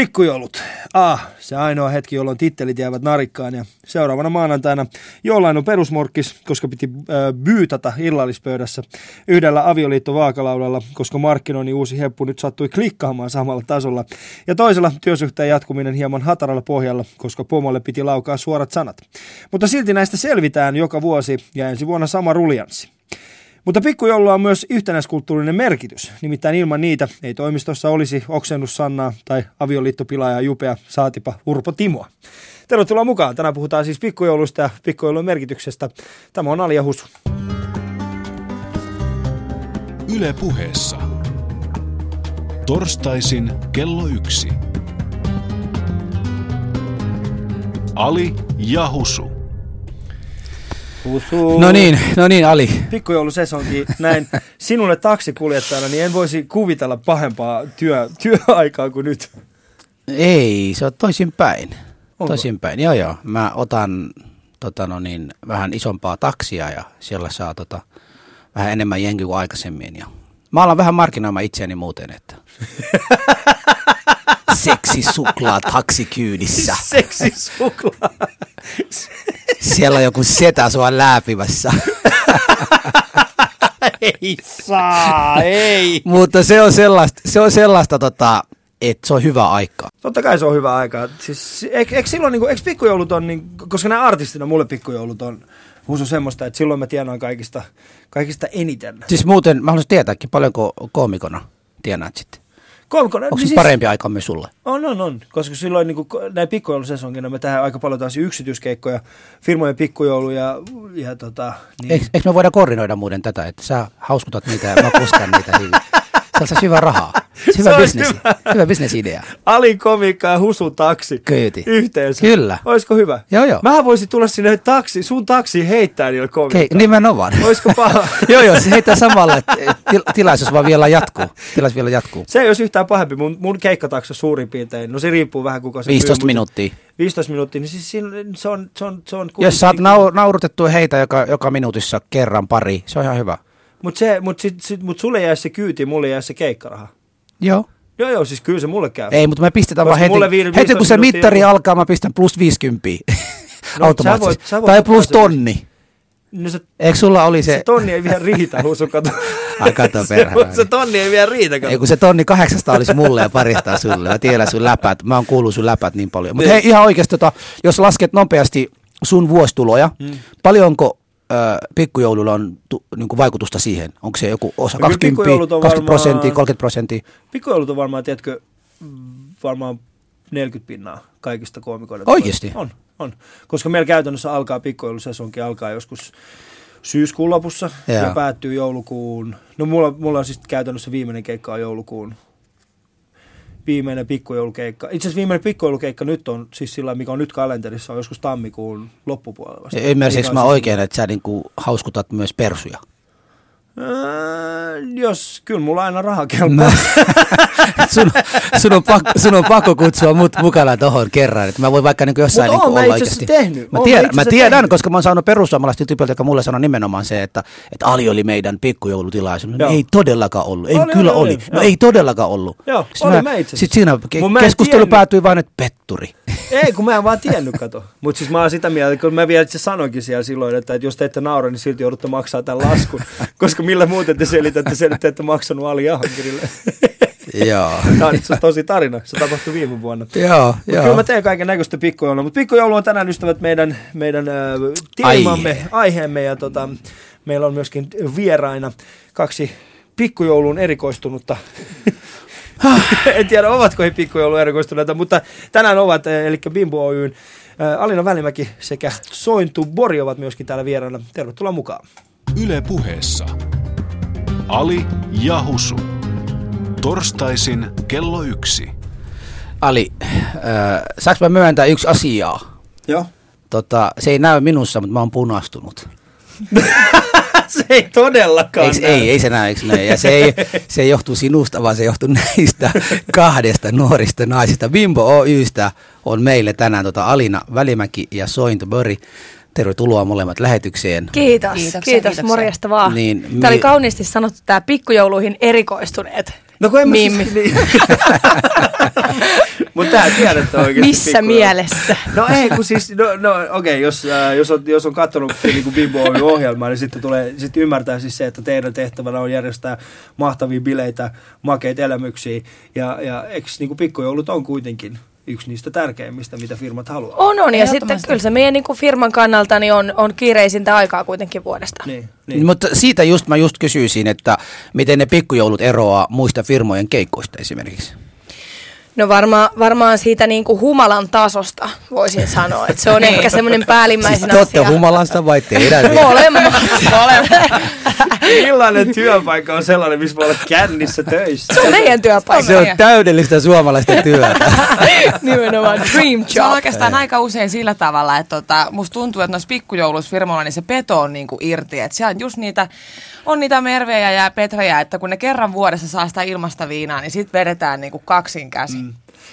Pikkujoulut. Ah, se ainoa hetki, jolloin tittelit jäävät narikkaan ja seuraavana maanantaina jollain on perusmorkkis, koska piti äh, byytata illallispöydässä yhdellä avioliittovaakalaudalla, koska markkinoinnin uusi heppu nyt sattui klikkaamaan samalla tasolla. Ja toisella työsuhteen jatkuminen hieman hataralla pohjalla, koska pomolle piti laukaa suorat sanat. Mutta silti näistä selvitään joka vuosi ja ensi vuonna sama ruljanssi. Mutta pikkujoululla on myös yhtenäiskulttuurinen merkitys. Nimittäin ilman niitä ei toimistossa olisi oksennus Sannaa tai avioliittopilaaja Jupea saatipa Urpo Timoa. Tervetuloa mukaan. Tänään puhutaan siis pikkujoulusta ja pikkujoulun merkityksestä. Tämä on Alia Husu. Yle puheessa. Torstaisin kello yksi. Ali ja No niin, no niin Ali. Pikkujoulusesonkin näin sinulle taksikuljettajana, niin en voisi kuvitella pahempaa työ, työaikaa kuin nyt. Ei, se on toisinpäin. Onko? Toisinpäin, joo joo. Mä otan tota, no niin, vähän isompaa taksia ja siellä saa tota, vähän enemmän jengi kuin aikaisemmin. Ja mä alan vähän markkinoimaan itseäni muuten, että seksi suklaa taksikyydissä. Seksi suklaa. Siellä on joku setä sua läpimässä. ei saa, ei. Mutta se on sellaista, se on sellaista tota, että se on hyvä aikaa. Totta kai se on hyvä aika. Siis, eikö, eikö silloin, niin kuin, eikö pikkujoulut on, niin, koska nämä artistina mulle pikkujoulut on husu semmoista, että silloin mä tienaan kaikista, kaikista eniten. Siis muuten, mä haluaisin tietääkin, paljonko koomikona tienaat sitten? Koomikon, Onko niin se parempi aika myös sulle? On, on, on. Koska silloin niin näin pikkujoulusesongina me tehdään aika paljon taas yksityiskeikkoja, firmojen pikkujouluja ja tota... Niin. Eikö, eikö me voida koordinoida muuten tätä, että sä hauskutat niitä ja mä kuskan niitä hyvin? Se olisi hyvä rahaa. Se hyvä business. hyvä. Business-idea. Ali komikka ja Husu taksi Kyyti. yhteensä. Kyllä. Olisiko hyvä? Joo, joo. Mähän voisin tulla sinne taksi, sun taksiin heittää niille komikkaa. Okei, nimenomaan. Olisiko paha? joo, joo, se heittää samalla, että til- tilaisuus vaan vielä jatkuu. Tilaisuus vielä jatkuu. Se ei olisi yhtään pahempi. Mun, mun keikkatakso suurin piirtein, no se riippuu vähän kuka se 15 myy, minuuttia. 15 minuuttia, niin siis siinä, se on, se on, se on Jos saat nau- naurutettua heitä joka, joka minuutissa kerran pari, se on ihan hyvä. Mutta mut sit, sit, mut sulle jää se kyyti, mulle jää se keikkaraha. Joo. Joo, joo, siis kyllä se mulle käy. Ei, mutta me pistetään Koska vaan heti, viid- heti kun 15 se mittari alkaa, mä pistän plus 50 No, automaattisesti. sä voit- sä voit tai plus tonni. No se, Eikö sulla oli se, se... tonni ei vielä riitä, Husu, kato. Ai kato se, perhana. se tonni ei vielä riitä, kato. Ei kun se tonni 800 olisi mulle ja parista sulle. Mä tiedän sun läpät. Mä oon kuullut sun läpät niin paljon. Mutta Niin. hei ihan oikeasti, tota, jos lasket nopeasti sun vuosituloja, Mm. paljonko ö, pikkujoululla on tu, niinku vaikutusta siihen? Onko se joku osa No kyllä 20, pikkujoulut on 20 prosenttia, varmaan- 30 prosenttia? Pikkujoulut on varmaan, tiedätkö, varmaan 40 pinnaa kaikista koomikoiden. Oikeesti? On, on. Koska meillä käytännössä alkaa pikkujoulusesonkin alkaa joskus syyskuun lopussa ja, ja päättyy joulukuun. No mulla, mulla on siis käytännössä viimeinen keikka on joulukuun viimeinen pikkujoulukeikka. Itse asiassa viimeinen pikkujoulukeikka nyt on, siis sillä mikä on nyt kalenterissa, on joskus tammikuun loppupuolella. Ymmärsikö mä oikein, että sä niinku hauskutat myös persuja? Öö, jos, kyllä mulla aina raha kelpaa. sun, sun, on pakko, sun on pakko kutsua mut mukana tohon kerran. Että mä voin vaikka niinku jossain Mut mä olla itse oikeasti. tehnyt. Mä, Oon mä tiedän, itse mä asiassa tiedän tehnyt. koska mä oon saanut perussuomalaiset tyypiltä, joka mulle sanoi nimenomaan se, että, että Ali oli meidän pikkujoulutilaisuus. No, ei todellakaan ollut. Ei Oli, kyllä oli, oli. No joo. ei todellakaan ollut. Joo, Sitten oli mä itse asiassa. Sitten siinä mä keskustelu päätyi vain, että petturi. Ei, kun mä en vaan tiennyt, kato. Mutta siis mä oon sitä mieltä, kun mä vielä itse sanoinkin siellä silloin, että, että jos te ette naura, niin silti joudutte maksaa tämän laskun. Koska millä muuten te selitätte sen, että te ette maksanut Ali Jahankirille. Joo. Tämä on itse tosi tarina. Se tapahtui viime vuonna. Joo, Mut joo. kyllä mä teen kaiken näköistä pikkujoulua. Mutta pikkujoulu on tänään ystävät meidän, meidän äh, teemamme, Aihe. aiheemme. Ja tota, meillä on myöskin vieraina kaksi pikkujouluun erikoistunutta. En tiedä, ovatko he pikkujouluun erikoistuneita, mutta tänään ovat, äh, eli Bimbo Oyn äh, Alina Välimäki sekä Sointu Bori ovat myöskin täällä vieraana. Tervetuloa mukaan. Yle puheessa. Ali ja Husu. Torstaisin kello yksi. Ali, äh, saanko mä myöntää yksi asiaa? Joo. Tota, se ei näy minussa, mutta mä oon punastunut. Se ei todellakaan Eiks, näy. ei, ei se näy, eikö näy? Ja se ei, se ei johtu sinusta, vaan se johtuu näistä kahdesta nuorista naisista. Bimbo Oystä on meille tänään tota Alina Välimäki ja Sointo Böri. Tervetuloa molemmat lähetykseen. Kiitos, Kiitoksia, kiitos, kiitoksia. morjesta vaan. Niin, Tämä oli mi- kauniisti sanottu tämä pikkujouluihin erikoistuneet. No kun en mä Mimmi. siis, niin. Mutta tää tiedät oikeasti Missä pikku- mielessä? No ei, kun siis, no, no okei, okay, jos, äh, jos, on, jos on katsonut niin Bimbo ohjelmaa, niin sitten tulee, sitten ymmärtää siis se, että teidän tehtävänä on järjestää mahtavia bileitä, makeita elämyksiä, ja, ja eikö niin pikkujoulut on kuitenkin yksi niistä tärkeimmistä, mitä firmat haluaa. On, on. Ja sitten kyllä se meidän niin kuin firman kannalta niin on, on kiireisintä aikaa kuitenkin vuodesta. Niin, Niin. niin. Mutta siitä just mä just kysyisin, että miten ne pikkujoulut eroaa muista firmojen keikoista esimerkiksi. No varma, varmaan siitä niin kuin humalan tasosta voisin sanoa, että se on ehkä semmoinen Siis päällimmäisenä te olette asia. humalasta vai teidän? Molemmat. Millainen työpaikka on sellainen, missä voi olla kännissä töissä? Se on meidän työpaikka. Se on täydellistä suomalaista työtä. Nimenomaan dream Se on job. oikeastaan aika usein sillä tavalla, että tota, musta tuntuu, että noissa pikkujouluissa niin se peto on niinku irti. Että siellä on just niitä, on niitä mervejä ja petrejä, että kun ne kerran vuodessa saa sitä ilmasta viinaa, niin sit vedetään niinku kaksin käsin. Mm.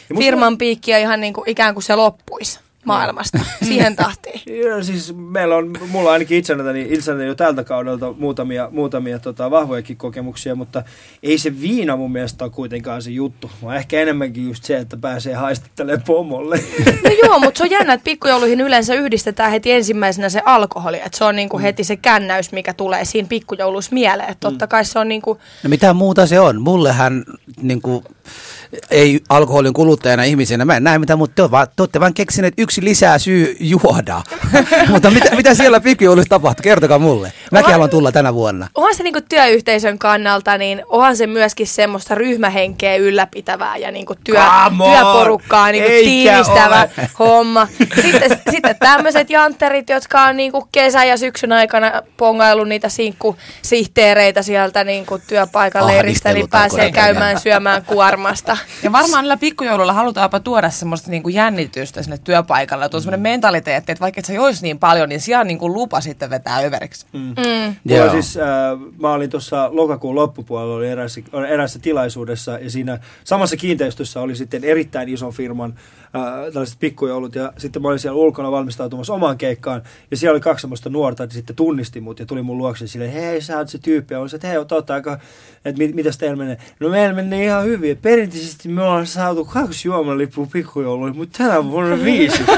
Ja musta- Firman piikki on ihan niin kuin, ikään kuin se loppuisi maailmasta. Siihen tahtiin. Joo, siis meillä on, mulla ainakin itselläni, itselläni jo tältä kaudelta muutamia, muutamia tota, vahvojakin kokemuksia, mutta ei se viina mun mielestä ole kuitenkaan se juttu, vaan ehkä enemmänkin just se, että pääsee haistattelemaan pomolle. No joo, mutta se on jännä, että pikkujouluihin yleensä yhdistetään heti ensimmäisenä se alkoholi. Että se on niinku heti se kännäys, mikä tulee siinä pikkujouluissa mieleen. Että totta kai se on niinku, No mitä muuta se on? Mullehän niin kuin, ei alkoholin kuluttajana ihmisenä, mä en näe mitä, mutta te, on vaan, te olette vaan keksineet yksi lisää syy juoda. mutta mitä, mitä siellä pikkujoulussa tapahtuu? Kertokaa mulle. Mäkin Oha. haluan tulla tänä vuonna. onhan se niinku työyhteisön kannalta, niin onhan se myöskin semmoista ryhmähenkeä ylläpitävää ja niinku työ, työporukkaa niinku Eikä tiivistävä ole. homma. Sitten, sitten tämmöiset jantterit, jotka on niinku kesän ja syksyn aikana pongaillut niitä sinkkusihteereitä sieltä niinku työpaikan leiristä, niin Ahdistelut alkoi pääsee käymään syömään kuormasta. Ja varmaan niillä pikkujoululla halutaan jopa tuoda semmoista niinku jännitystä sinne työpaikalle. Ja tuo semmoinen mentaliteetti, että vaikka et sä jois niin paljon, niin siellä on niinku lupa sitten vetää överiksi. Mm. Mm. Joo. siis, äh, mä olin tuossa lokakuun loppupuolella oli eräässä, eräässä tilaisuudessa ja siinä samassa kiinteistössä oli sitten erittäin ison firman äh, tällaiset pikkujoulut ja sitten mä olin siellä ulkona valmistautumassa omaan keikkaan ja siellä oli kaksi semmoista nuorta, että sitten tunnisti mut ja tuli mun luokse silleen, hei sä oot se tyyppi ja olin se, että hei totta aika, että mit, mitäs teillä menee? No meillä menee ihan hyvin, että perinteisesti me ollaan saatu kaksi juomalippua pikkujouluihin, mutta tänä vuonna viisi.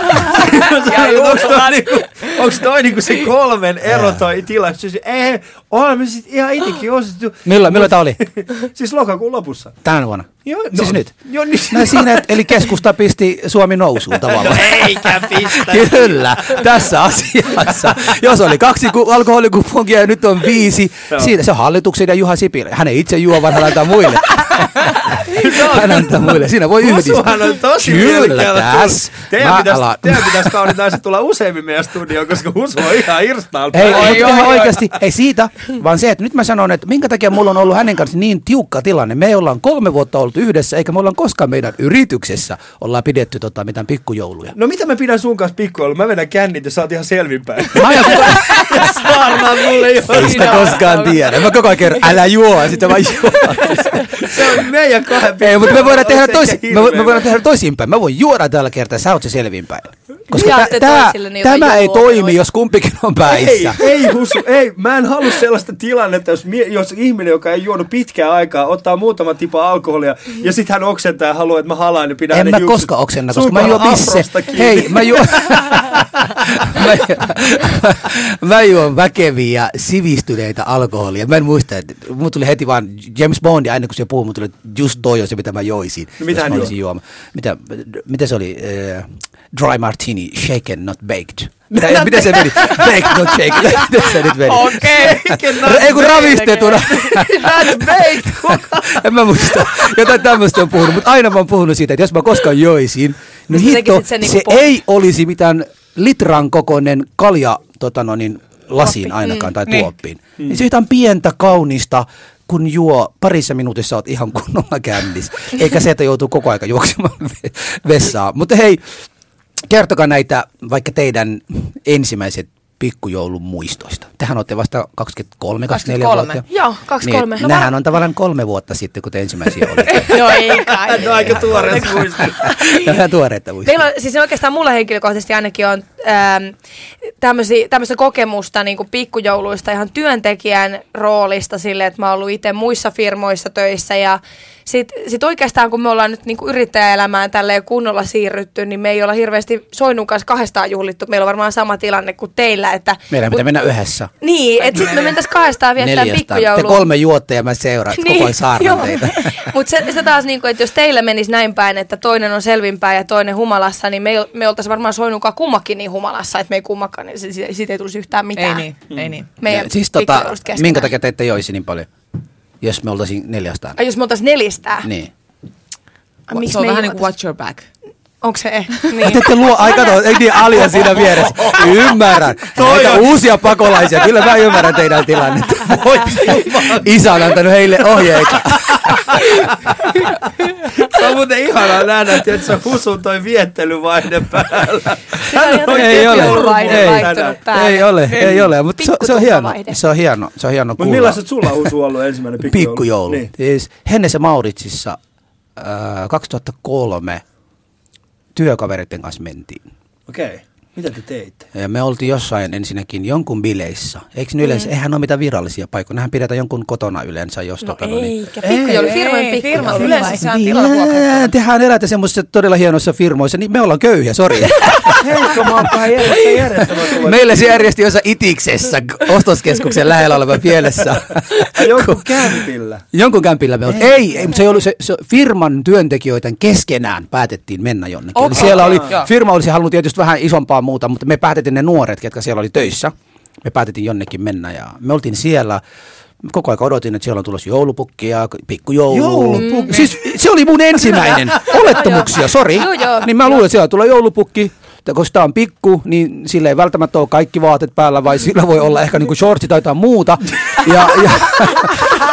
Onko toi, niinku, onks toi niinku se kolmen ero toi tilaisuus? Ei, olemme sit ihan itekin ostettu. Milloin, milloin tämä oli? Siis lokakuun lopussa. Tänä vuonna. Joo, Siis nyt? Joo, niin. No siinä, että- eli keskusta pisti Suomi nousuun tavallaan. Eikä pistä. Kyllä, tässä asiassa. Jos oli kaksi ku- alkoholikuponkia ja nyt on viisi, Joo. siitä se on hallituksen ja Juha Sipilä. Hän ei itse juo, vaan hän antaa muille. hän antaa muille. Siinä voi yhdistää. Husuhan on tosi Kyllä, tässä. Teidän pitäisi, teidän pitäisi kaunit naiset tulla useammin meidän studioon, koska Husu on ihan irstaalla. Ei, päällä. mutta ihan oikeasti, ei siitä, vaan se, että nyt mä sanon, että minkä takia mulla on ollut hänen kanssa niin tiukka tilanne. Me ollaan kolme vuotta ollut yhdessä, eikä me ollaan koskaan meidän yrityksessä ollaan pidetty tota, mitään pikkujouluja. No mitä mä pidän sun kanssa pikkujoulu? Mä vedän kännit ja sä oot ihan selvinpäin. Mä ja saarnaa mulle jo. ei sitä koskaan tiedä. Mä koko ajan kerron, älä juo, ja sitten mä juon. Se on meidän kahden Ei, mutta me voidaan tehdä toisin, sekä me, me voidaan tehdä toisinpäin. Mä voin juoda tällä kertaa, sä oot se selvinpäin. Koska tä- tää, joka tämä ei juo, toimi, voi. jos kumpikin on Ei, päissä. ei Husu, ei. Mä en halua sellaista tilannetta, jos, mie- jos ihminen, joka ei juonut pitkään aikaa, ottaa muutama tipa alkoholia ja sitten hän oksentaa ja haluaa, että mä halaan ja pidän En hänen mä hiukset. koskaan oksenna, koska mä juon kiinni. Hei, mä juon, mä, mä juon väkeviä sivistyneitä alkoholia. Mä en muista, että mun tuli heti vaan James Bond, aina kun se puhui, mun tuli just toi on se, mitä mä joisin. No mitä hän mä juo? Mitä, mitä se oli? Uh, dry martini, shaken, not baked. Mitä, miten se meni? Baked, not shaken. Miten se nyt meni? Okei. Ei kun ravistetuna. Not baked. en mä muista. Jotain tämmöistä on puhunut, mutta aina mä oon puhunut siitä, että jos mä koskaan joisin, niin hitto, sen niinku se ei olisi mitään litran kokoinen kalja tota no niin, lasiin Tuoppi. ainakaan Mm. tai Niin. tuoppiin. Niin. se on jotain pientä kaunista, kun juo parissa minuutissa oot ihan kunnolla kännis. Eikä se, että joutuu koko aika juoksemaan ve- vessaan. Mutta hei, kertokaa näitä vaikka teidän ensimmäiset pikkujoulun muistoista. Tehän olette vasta 23, 24 23. vuotta. Joo, kaksi Niin, kolme. No Nämähän on tavallaan kolme vuotta sitten, kun te ensimmäisiä olitte. No ei kai. On aika tuore muisti. Ja vähän tuoreita muistaa. Meillä on, siis oikeastaan mulle henkilökohtaisesti ainakin on ähm, tämmösi- tämmöistä kokemusta niin kuin pikkujouluista ihan työntekijän roolista sille, että mä oon ollut itse muissa firmoissa töissä ja sit, sit oikeastaan kun me ollaan nyt niinku yrittäjäelämään tälleen kunnolla siirrytty, niin me ei olla hirveästi Soinun kanssa kahdestaan juhlittu. Meillä on varmaan sama tilanne kuin teillä. Että, Meidän pitää mennä yhdessä. Niin, että sitten me mentäisiin kahdestaan viettää Neljästä. Te pikkujoulua. kolme juotte ja mä seuraan niin, koko ajan saarnan teitä. Mutta se, se taas, niinku, että jos teillä menisi näin päin, että toinen on selvinpäin ja toinen humalassa, niin me, me oltaisiin varmaan soinunkaan kummakin niin humalassa, että me ei kummakaan, niin si- si- siitä ei tulisi yhtään mitään. Ei niin, ei niin. Meidän Ja siis tota, minkä takia te ette joisi niin paljon, jos me oltaisiin neljästään? Ai jos me oltaisiin nelistää. Niin. Miksi se on me vähän niin kuin watch your back. Onko se? Niin. Niin. Te ette luo, ai kato, ei niin Alia siinä vieressä. Ymmärrän. Näitä uusia pakolaisia, kyllä mä ymmärrän teidän tilannetta. Isä on antanut heille ohjeita. Se on muuten ihanaa nähdä, että se on husun toi viettelyvaihde päällä. Sillä on Ei ole. Ei. päälle. Ei ole, ei ole, mutta se, se on hieno. Se on hieno, se on hieno Mutta kuulla. millaiset sulla Husu ollut ensimmäinen pikkujoulu? Pikkujoulu. Niin. Siis Hennessä Mauritsissa äh, 2003 työkavereiden kanssa mentiin. Okei. Okay. Mitä te teitte? Ja me oltiin jossain ensinnäkin jonkun bileissä. Eikö ne yleensä, eihän ole mitään virallisia paikkoja, nehän pidetään jonkun kotona yleensä, jos No tota, no niin. eikä, pikkujoulu, pikkujoulu. firman yleensä se on tilalla tehän elätte semmoisissa todella hienoissa firmoissa, niin me ollaan köyhiä, sori. Meille se järjesti jossain Itiksessä, ostoskeskuksen lähellä oleva pielessä. Jonkun kämpillä. Jonkun kämpillä me oltiin. Ei, ei, se, ei ollut, se, se firman työntekijöiden keskenään päätettiin mennä jonnekin. Okei. siellä oli, firma olisi halunnut tietysti vähän isompaa muuta, mutta me päätettiin ne nuoret, ketkä siellä oli töissä. Me päätettiin jonnekin mennä ja me oltiin siellä. Koko ajan odotin, että siellä on tulossa joulupukki ja pikkujoulu. Joulupukki? Siis se oli mun ensimmäinen olettamuksia, sori. Niin mä luulen, että siellä tulee joulupukki. Koska tämä on pikku, niin sillä ei välttämättä ole kaikki vaatet päällä, vai sillä voi olla ehkä niinku shortsi tai jotain muuta. Ja, ja,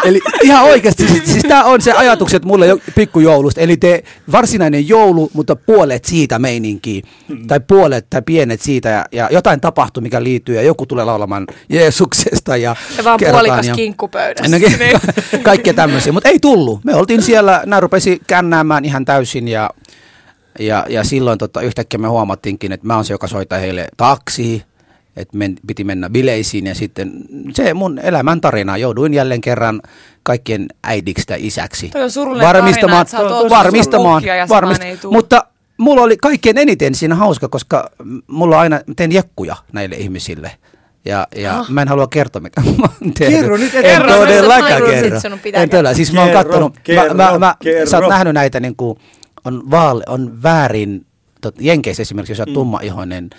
eli ihan oikeasti, siis, siis tämä on se ajatukset mulle jo pikkujoulusta. Eli te varsinainen joulu, mutta puolet siitä meininkiä. Tai puolet tai pienet siitä. Ja, ja jotain tapahtuu, mikä liittyy. Ja joku tulee laulamaan Jeesuksesta. Ja, Ja vaan puolikas ja- kinkku pöydässä. No, ka- kaikkea tämmöisiä, mutta ei tullut. Me oltiin siellä, nämä rupesi kännäämään ihan täysin ja, ja, ja silloin tota, yhtäkkiä me huomattiinkin, että mä oon se, joka soittaa heille taksi, että men, piti mennä bileisiin ja sitten se mun elämän tarina. Jouduin jälleen kerran kaikkien äidiksi tai isäksi. Toi on surullinen tarina, että sä oot otstunut varmistamaan, varmist, mutta mulla oli kaikkein eniten siinä hauska, koska mulla aina teen jekkuja näille ihmisille. Ja, ja Ah. mä en halua kertoa, mitä mä oon tehnyt. Kerro nyt en eteenpäin. todellakaan Kerro, sit kerro. sun pitää En todella, siis mä oon Kerro, kattonut, kerro, mä, mä, mä, kerro. sä oot nähnyt näitä niin kuin, on, vaale, on väärin, tot, Jenkeissä esimerkiksi, jos sä oot tummaihoinen,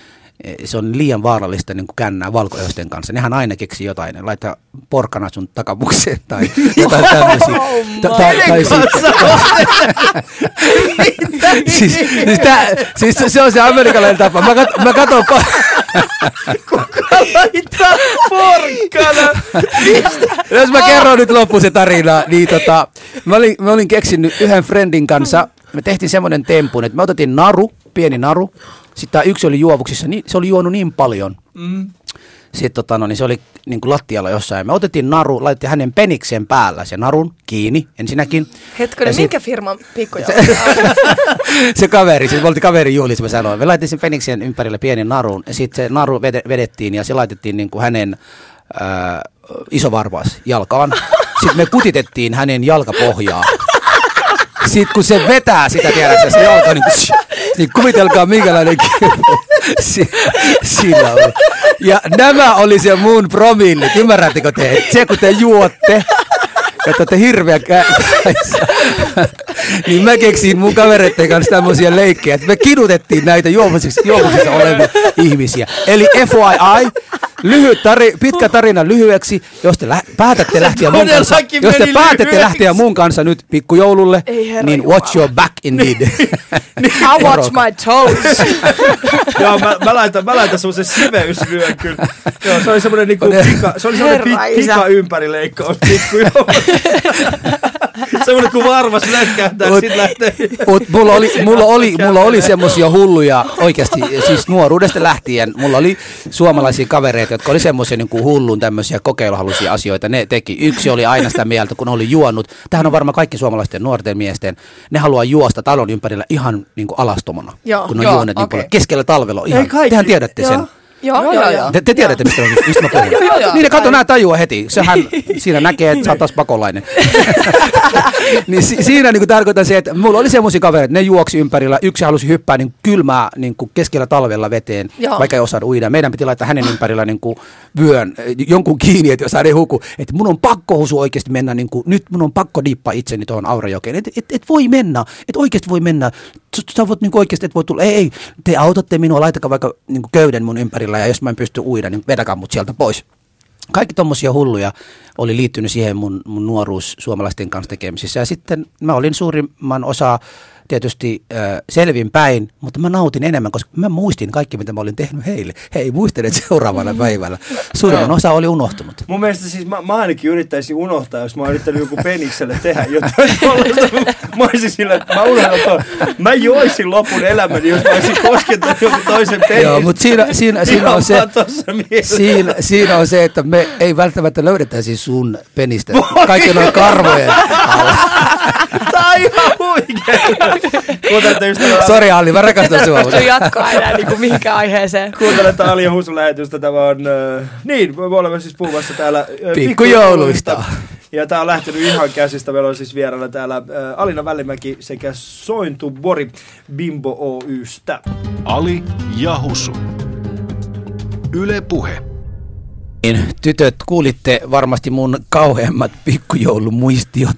eh, se on liian vaarallista niin kuin kännää valkoihoisten kanssa. Nehän aina keksi jotain, ne laittaa porkana sun takamukseen tai jotain tämmöisiä. Ta- tai, tai siis, siis, siis, tää, siis se- on se amerikkalainen tapa. Mä, kat, mä katon, ko- Laittaa porkkana! Jos mä kerron nyt loppu se tarina, niin tota, mä olin, mä olin keksinyt yhden friendin kanssa, me tehtiin semmoinen tempun, että me otettiin naru, pieni naru, sitten tämä yksi oli juovuksissa, niin, se oli juonut niin paljon. Mm. Sitten tota, no, niin se oli niin kuin lattialla jossain. Me otettiin naru, laitettiin hänen peniksen päällä se narun kiinni ensinnäkin. Hetkinen, sit- minkä firman pikkujoulu? se kaveri, siis me oltiin kaverin juhlissa, mä sanoin. Me laitettiin sen Feniksen ympärille pienen narun, ja sitten se naru vede- vedettiin, ja se laitettiin niin kuin hänen ää, isovarvas jalkaan. Sitten me kutitettiin hänen jalkapohjaa. Sitten kun se vetää sitä, tiedätkö, se jalka niin, niin kuvitelkaa minkälainen si- sillä oli. Ja nämä oli se mun promillit, ymmärrättekö te? Se kun te juotte, ja te hirveä kä-. Niin mä keksin mun kavereiden kanssa tämmöisiä leikkejä, että me kidutettiin näitä juomuksissa, juomuksissa olevia ihmisiä. Eli FYI, lyhyt tari, pitkä tarina lyhyeksi, jos te lä- päätätte lähteä mun kanssa, jos te päätätte lyhyeksi. lähteä mun kanssa nyt pikkujoululle, niin watch your back indeed. I watch my toes. Joo, mä, mä laitan, mä laitan semmoisen siveysvyön kyllä. Joo, se oli semmoinen niinku pika, se oli semmoinen pika ympärileikkaus pikkujoulu. semmoinen kuin varvas lätkähtää, Mut- sit lähtee. Mut mulla oli, mulla oli, mulla oli semmosia hulluja oikeasti, siis nuoruudesta lähtien, mulla oli suomalaisia kavereita, jotka oli semmoisia niin kuin hullun tämmöisiä kokeiluhaluisia asioita, ne teki. Yksi oli aina sitä mieltä, kun oli juonut, tähän on varmaan kaikki suomalaisten nuorten miesten, ne haluaa juosta talon ympärillä ihan niin kuin alastomana, Joo. kun on Joo, juoneet niin paljon. Keskellä talvella ihan, kaikki. tehän tiedätte sen. Joo. Joo, Joo, joo, joo, joo. joo. Te, te tiedätte, mistä, mistä mä puhun. Joo, joo. Niin ne kato, nämä tajua heti. Sehän siinä näkee, että sä oot taas pakolainen. niin si- siinä niin kuin tarkoitan se, että mulla oli semmoisia kavereita, ne juoksi ympärillä. Yksi halusi hyppää niin kylmää niin kuin keskellä talvella veteen, Joo. vaikka ei osaa uida. Meidän piti laittaa hänen ympärillä niin kuin vyön, eh, jonkun kiinni, että jos hän ei huku. Että mun on pakko husu oikeasti mennä, niin kuin, nyt mun on pakko dippaa itseni tuohon Aurajokeen. Että et, et voi mennä, että oikeasti voi mennä. Sä- Sä voit niin oikeasti, että voi tulla, ei, ei, te autatte minua, laitakaa vaikka niin kuin köyden mun ympärillä ja jos mä en pysty uida, niin vetäkää mut sieltä pois kaikki tommosia hulluja oli liittynyt siihen mun, mun nuoruus suomalaisten kanssa tekemisissä. Ja sitten mä olin suurimman osa tietysti äh, selvin päin, mutta mä nautin enemmän, koska mä muistin kaikki, mitä mä olin tehnyt heille. He ei muistaneet seuraavana päivänä. Suurimman osa oli unohtunut. Mun mielestä siis mä, mä ainakin yrittäisin unohtaa, jos mä oon yrittänyt joku penikselle tehdä jotain. Mä olisin sillä, että mä unohdan tuon. Mä joisin lopun elämäni, jos mä olisin koskettanut joku toisen penis. Joo, mutta siinä, siinä, siinä, on se, siinä, siinä on se, että me ei välttämättä löydettäisi sun penistä kaikki noin karvojen alla. Ihan huikea. Kuuntelette ystävää. Sori Alli, mä rakastan sua. Jatkoa enää niin kuin mihinkään aiheeseen. Kuuntelette Ali ja Husun lähetystä. Tämä on, äh, niin, me olemme siis puhumassa täällä äh, Pikkujouluista. Ja tää on lähtenyt ihan käsistä. Meillä on siis vieraana täällä äh, Alina Välimäki sekä Sointu Bori Bimbo Oystä. Ali ja Husu. Yle Puhe. Niin, tytöt, kuulitte varmasti mun kauheimmat pikkujoulumuistiot.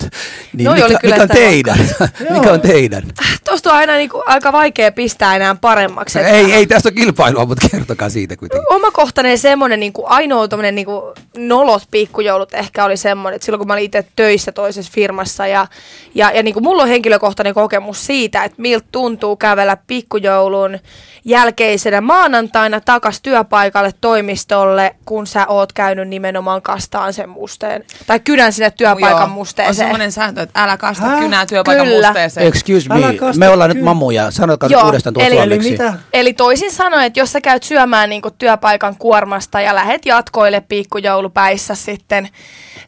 Niin Noi mikä, oli kyllä mikä on teidän? mikä on teidän? Tuosta on aina niin kuin aika vaikea pistää enää paremmaksi. että- Ei, ei tästä ole kilpailua, mutta kertokaa siitä kuitenkin. omakohtainen semmoinen niin ainoa tommonen, niin kuin nolot pikkujoulut ehkä oli semmoinen, että silloin kun mä olin itse töissä toisessa firmassa ja, ja, ja niin kuin mulla on henkilökohtainen kokemus siitä, että miltä tuntuu kävellä pikkujoulun jälkeisenä maanantaina takas työpaikalle toimistolle, kun sä oot käynyt nimenomaan kastaan sen musteen, tai kynän sinne työpaikan Joo, On musteeseen. semmoinen sääntö, että älä kasta Häh? kynää työpaikan Kyllä. musteeseen. Excuse me, me ollaan nyt kyllä. mamuja. Sanokaa Joo, uudestaan tuo eli- Eli suomeksi. Eli toisin sanoen, että jos sä käyt syömään niin työpaikan kuormasta ja lähet jatkoille pikkujoulupäissä sitten,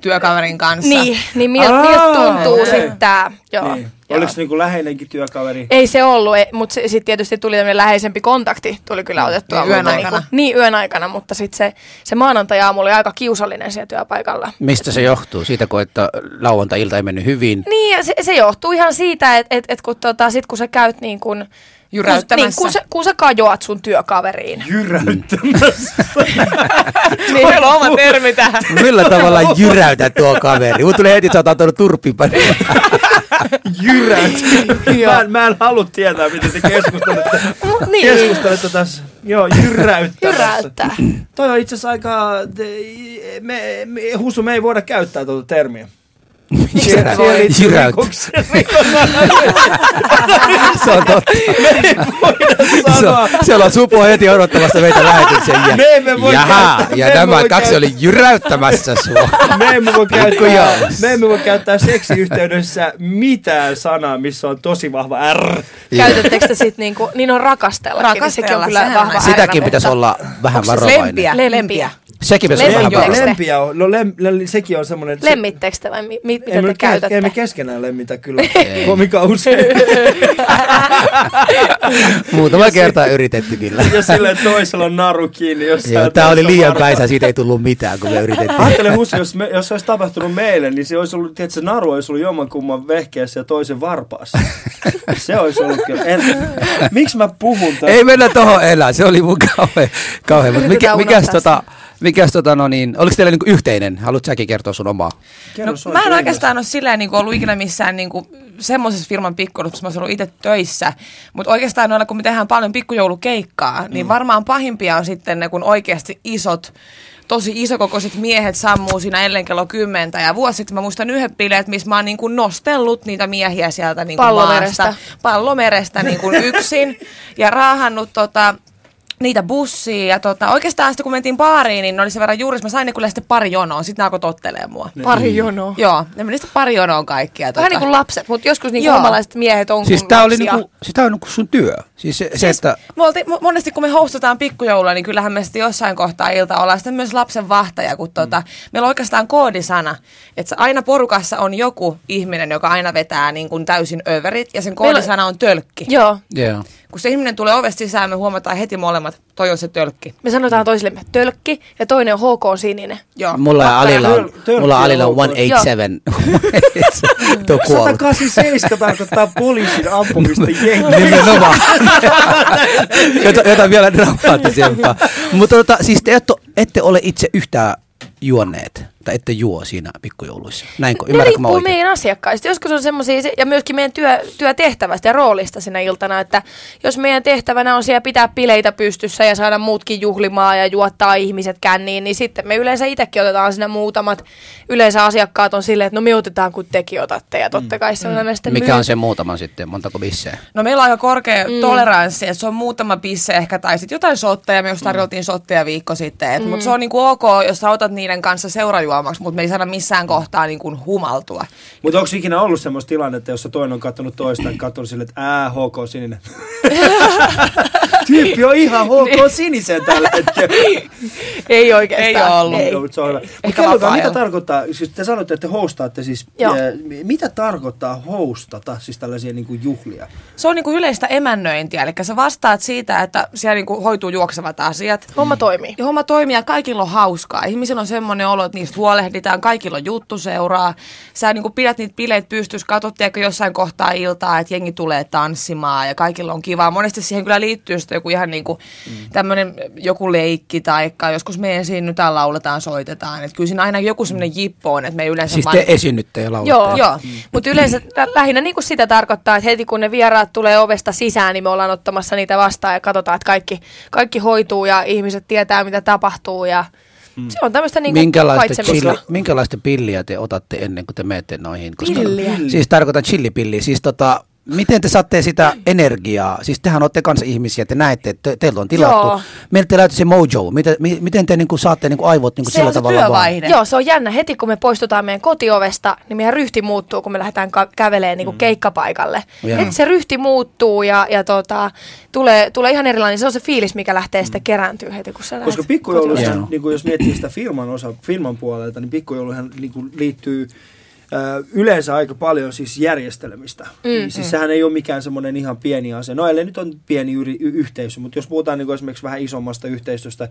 Työkaverin kanssa. niin, niin miltä milt tuntuu sitten tää? Joo, Niin. Joo. Oliko se niinku läheinenkin työkaveri? Ei se ollut, mutta sitten tietysti tuli tämmöinen läheisempi kontakti, tuli kyllä otettua. Niin, yön aikana. Niinku, niin, yön aikana, mutta sitten se, se maanantai-aamu oli aika kiusallinen siellä työpaikalla. Mistä se johtuu? Siitä, kun että lauantai-ilta ei mennyt hyvin. Niin, se, se johtuu ihan siitä, että et, et kun, tota, sit kun sä käyt niin kun, Jyräyttämässä. Niin, kun, sä, kun sä kajoat sun työkaveriin. Jyräyttämässä. niin, Meillä on oma termi tähän. Millä tavalla jyräytä tuo kaveri? Mut tuli heti, että sä oot antanut turppipan. Jyräyt. mä, en, mä en halua tietää, miten te keskustelette. Niin. Keskustelette tässä. Joo, jyräyttämässä. Jyräyttää. Toi on itse asiassa aika... Me, me, Husu, me ei voida käyttää tuota termiä. Siihen liittyy Jyräyt. rikoksen- rikosasioita. se on totta. Me ei voida Se sanoa. on, siellä on Supo heti odottamassa meitä lähetyksen. Ja, Me emme voi jaha, käyttää- ja nämä voi kaksi käyttää- oli jyräyttämässä sua. Me emme voi käyttää, me emme voi käyttää seksiyhteydessä mitään sanaa, missä on tosi vahva R. Käytettekö te sit niinku, niin on rakastellakin, niin sekin on Rakastella, kyllä vahva. Sitäkin pitäisi olla vähän se varovainen. lempiä? Lempiä. Sekin pitäisi vähän varovainen. Lempiä on, no lem, lem, sekin on semmoinen... se- Lemmittekö te vai mi, mi, mitä Ei me, te käytätte? ei me keskenään lemmitä kyllä, mikä usein. Muutama kertaa yritetty kyllä. ja silleen toisella on naru kiinni. Jos Joo, tää oli liian päisä, siitä ei tullut mitään, kun me yritettiin. Ajattele Husi, jos, me, jos se olisi tapahtunut meille, niin se olisi ollut, tiedätkö, se naru olisi ollut jommankumman vehkeessä ja toisen varpaassa. Se olisi ollut kyllä. En, miksi mä puhun tästä? Ei mennä tohon elää, se oli mun kauhean. kauhean. Mutta mikä, mikäs, tota, mikäs tota, no niin, oliko teillä niinku yhteinen? Haluatko säkin kertoa sun omaa? Kerro No, mä en oikeastaan ole silleen niin ollut ikinä missään niin kuin, semmoisessa firman pikkujoulussa, missä mä ollut itse töissä. Mutta oikeastaan noilla, kun me tehdään paljon pikkujoulukeikkaa, niin varmaan pahimpia on sitten ne, kun oikeasti isot tosi isokokoiset miehet sammuu siinä ellen kello kymmentä. Ja vuosi sitten mä muistan yhden bileet, missä mä oon niin kuin nostellut niitä miehiä sieltä niin kuin Pallomerestä. maasta. Pallomerestä niin kuin yksin. Ja raahannut tota, niitä bussiin ja tota, oikeastaan sitten kun mentiin baariin, niin ne oli sen verran juuri, mä sain ne kyllä sitten pari jonoa, sitten ne alkoi tottelemaan mua. Pari jonoa. Joo, ne meni sitten pari jonoa kaikkia. Vähän tota. niin kuin lapset, mutta joskus niin Joo. suomalaiset miehet on Siis kuin tää oli lapsia. niinku, siis tää on niinku sun työ. Siis se, se että Me oltiin, mo- monesti kun me hostataan pikkujoulua, niin kyllähän me sitten jossain kohtaa ilta ollaan sitten myös lapsen vahtaja, kun tota, meillä on oikeastaan koodisana, että se aina porukassa on joku ihminen, joka aina vetää niin kuin täysin överit, ja sen koodisana on tölkki. Joo. Joo. Kun se ihminen tulee ovesta sisään, me huomataan heti molemmat, toi on se tölkki. Me sanotaan toisillemme tölkki ja toinen on HK sininen. Joo. Mulla ja Alilla on, Tölkki mulla on Alilla on ok. 187. Tuo kuollut. 187 tarkoittaa poliisin ampumista jengiä. Nimenomaan. jota, jota vielä dramaattisempaa. Mutta tota, siis te ette, ette ole itse yhtään juonneet, tai ette juo siinä pikkujouluissa. Näinkö? Ne Ymmärrätkö mä oikein? meidän asiakkaista. Joskus on semmoisia, ja myöskin meidän työ, työtehtävästä ja roolista sinä iltana, että jos meidän tehtävänä on siellä pitää bileitä pystyssä ja saada muutkin juhlimaan ja juottaa ihmiset känniin, niin sitten me yleensä itsekin otetaan siinä muutamat. Yleensä asiakkaat on silleen, että no me otetaan kun tekin otatte, ja totta kai se on aina sitten Mikä myy- on se muutama sitten? Montako bisseä? No meillä on aika korkea mm. toleranssi, että se on muutama pisse ehkä, tai sitten jotain sotteja, me just tarjoltiin sotteja viikko sitten. Mm. Mutta se on niinku ok, jos sä otat niiden kanssa seurajuomaksi, mutta me ei saada missään kohtaa niinku humaltua. Mutta onko ikinä ollut semmoista tilannetta, jossa toinen on katsonut toista ja katsonut silleen, että ää, HK sininen. Tyyppi on ihan HK sinisen tällä hetkellä. Ei oikeastaan. Ei ollut. Ei. Mutta se on hyvä. Mut Ehkä kerrotaan, mitä tarkoittaa, siis te sanotte, että te hostaatte siis, Joo. ää, mitä tarkoittaa hostata, siis tällaisia niin kuin juhlia? Se on niinku yleistä emännöintiä, eli sä vastaat siitä, että siellä niinku hoituu juoksevat asiat. Homma toimii. Ja homma toimii ja kaikilla on hauskaa. Ihmisillä on semmoinen olo, että niistä huolehditaan, kaikilla on juttu seuraa. Sä niin pidät niitä bileitä pystyssä, katsot jossain kohtaa iltaa, että jengi tulee tanssimaan ja kaikilla on kivaa. Monesti siihen kyllä liittyy sitten joku ihan niin kuin mm. tämmöinen joku leikki tai joskus me esiinnytään, lauletaan, soitetaan. Että kyllä siinä aina joku semmoinen jippo on, että me ei yleensä Siis vaan... te esiinnytte ja laulatte. Joo, Joo. mutta yleensä lä- lähinnä niin kuin sitä tarkoittaa, että heti kun ne vieraat tulee ovesta sisään, niin me ollaan ottamassa niitä vastaan ja katsotaan, että kaikki, kaikki hoituu ja ihmiset tietää, mitä tapahtuu ja se on tämmöistä niin Minkälaista, chili, minkälaista pilliä te otatte ennen kuin te menette noihin? Pilliä? Siis tarkoitan chillipilliä. Siis tota, miten te saatte sitä energiaa? Siis tehän olette kanssa ihmisiä, te näette, että te, teiltä on tilattu. Joo. Meiltä te löytyy se mojo. Miten, mi- miten te niinku saatte niinku aivot niinku Se sillä on se tavalla vaan? Joo, se on jännä. Heti kun me poistutaan meidän kotiovesta, niin meidän ryhti muuttuu, kun me lähdetään ka- kävelemään niin kuin keikkapaikalle. Joo. Heti se ryhti muuttuu ja, ja tota, tulee, tulee ihan erilainen. Se on se fiilis, mikä lähtee sitten kerääntyy heti, kun sä lähdet Koska pikkujouluissa, Joo. niin kuin jos miettii sitä firman, osa, firman puolelta, niin pikkujouluhan niin kuin liittyy yleensä aika paljon siis järjestelemistä. Mm, siis mm. sehän ei ole mikään semmoinen ihan pieni asia. No ellei nyt on pieni yri, y- yhteisö, mutta jos puhutaan niin esimerkiksi vähän isommasta yhteisöstä,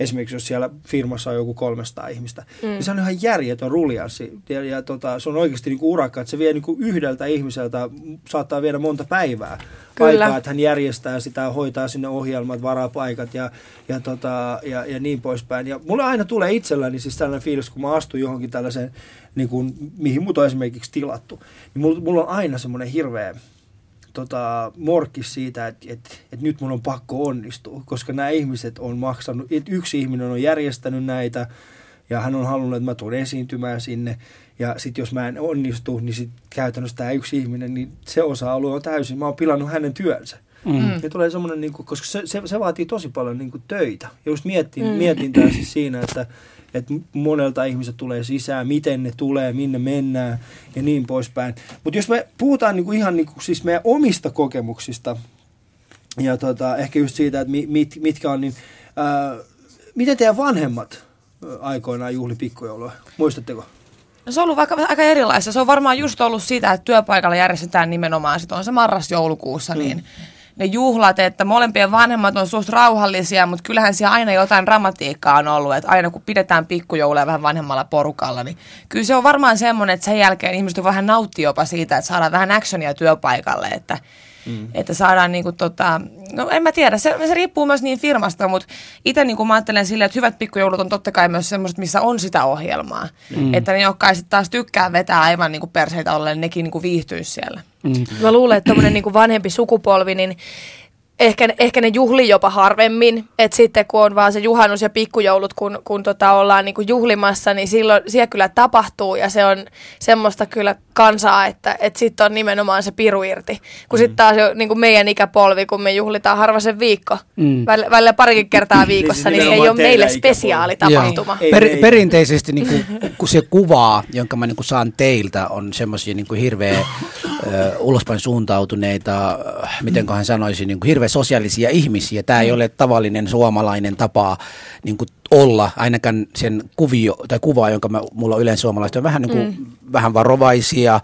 esimerkiksi jos siellä firmassa on joku 300 ihmistä, mm. niin se on ihan järjetön ruljanssi. Ja, ja tota, se on oikeasti niin kuin urakka, että se vie niin kuin yhdeltä ihmiseltä, saattaa viedä monta päivää Kyllä. aikaa, että hän järjestää sitä, hoitaa sinne ohjelmat, varapaikat ja, ja, tota, ja, ja niin poispäin. Ja mulle aina tulee itselläni siis tällainen fiilis, kun mä astun johonkin tällaiseen, niin kuin, mihin mut on esimerkiksi tilattu, niin mulla, mulla on aina semmoinen hirveä tota, morkkis siitä, että et, et nyt mun on pakko onnistua, koska nämä ihmiset on maksanut, et yksi ihminen on järjestänyt näitä, ja hän on halunnut, että mä tulen esiintymään sinne. Ja sitten jos mä en onnistu, niin sit käytännössä tämä yksi ihminen, niin se osa-alue on täysin, mä oon pilannut hänen työnsä. Mm. Ja tulee semmoinen, niin kuin, koska se, se, se, vaatii tosi paljon niin kuin, töitä. Ja just mietin, mm. mietin siis siinä, että, että monelta ihmiset tulee sisään, miten ne tulee, minne mennään ja niin poispäin. Mutta jos me puhutaan niin kuin ihan niin kuin, siis meidän omista kokemuksista, ja tota, ehkä just siitä, että mi, mit, mitkä on, niin ää, miten teidän vanhemmat ää, aikoinaan juhli pikkujoulua? Muistatteko? No se on ollut vaikka aika erilaista. Se on varmaan just ollut sitä, että työpaikalla järjestetään nimenomaan, sit on se marras-joulukuussa, mm. niin ne juhlat, että molempien vanhemmat on suht rauhallisia, mutta kyllähän siellä aina jotain dramatiikkaa on ollut, että aina kun pidetään pikkujouluja vähän vanhemmalla porukalla, niin kyllä se on varmaan semmoinen, että sen jälkeen ihmiset vähän nauttii jopa siitä, että saadaan vähän actionia työpaikalle, että Mm. Että saadaan niinku tota, no en mä tiedä, se, se riippuu myös niin firmasta, mutta itse niinku mä ajattelen silleen, että hyvät pikkujoulut on totta kai myös semmoiset, missä on sitä ohjelmaa. Mm. Että ne, jotka sitten taas tykkää vetää aivan niinku perseitä ollen, nekin niinku viihtyisi siellä. Mm. Mä luulen, että tämmöinen niin vanhempi sukupolvi, niin ehkä, ehkä ne juhli jopa harvemmin. Että sitten kun on vaan se juhannus ja pikkujoulut, kun, kun tota ollaan niin kuin juhlimassa, niin silloin siellä kyllä tapahtuu ja se on semmoista kyllä kansaa, että, että sitten on nimenomaan se piru irti. Kun sitten taas jo niin kuin meidän ikäpolvi, kun me juhlitaan harva sen viikko, mm. välillä, välillä parikin kertaa viikossa, niin, se ei ole meille teidän ikäpolvi. spesiaali Joo. tapahtuma. Ei, Per, ei. perinteisesti niin kuin, kun se kuva, jonka mä niin kuin saan teiltä, on semmoisia niin kuin hirveä ö, ulospäin suuntautuneita, äh, mitenköhän sanoisin, niin kuin hirveä sosiaalisia ihmisiä. Tämä ei ole tavallinen suomalainen tapa niin kuin olla, ainakaan sen kuvio tai kuva, jonka mä, mulla on yleensä suomalaiset, on vähän, niin kuin, mm. Vähän varovaisia,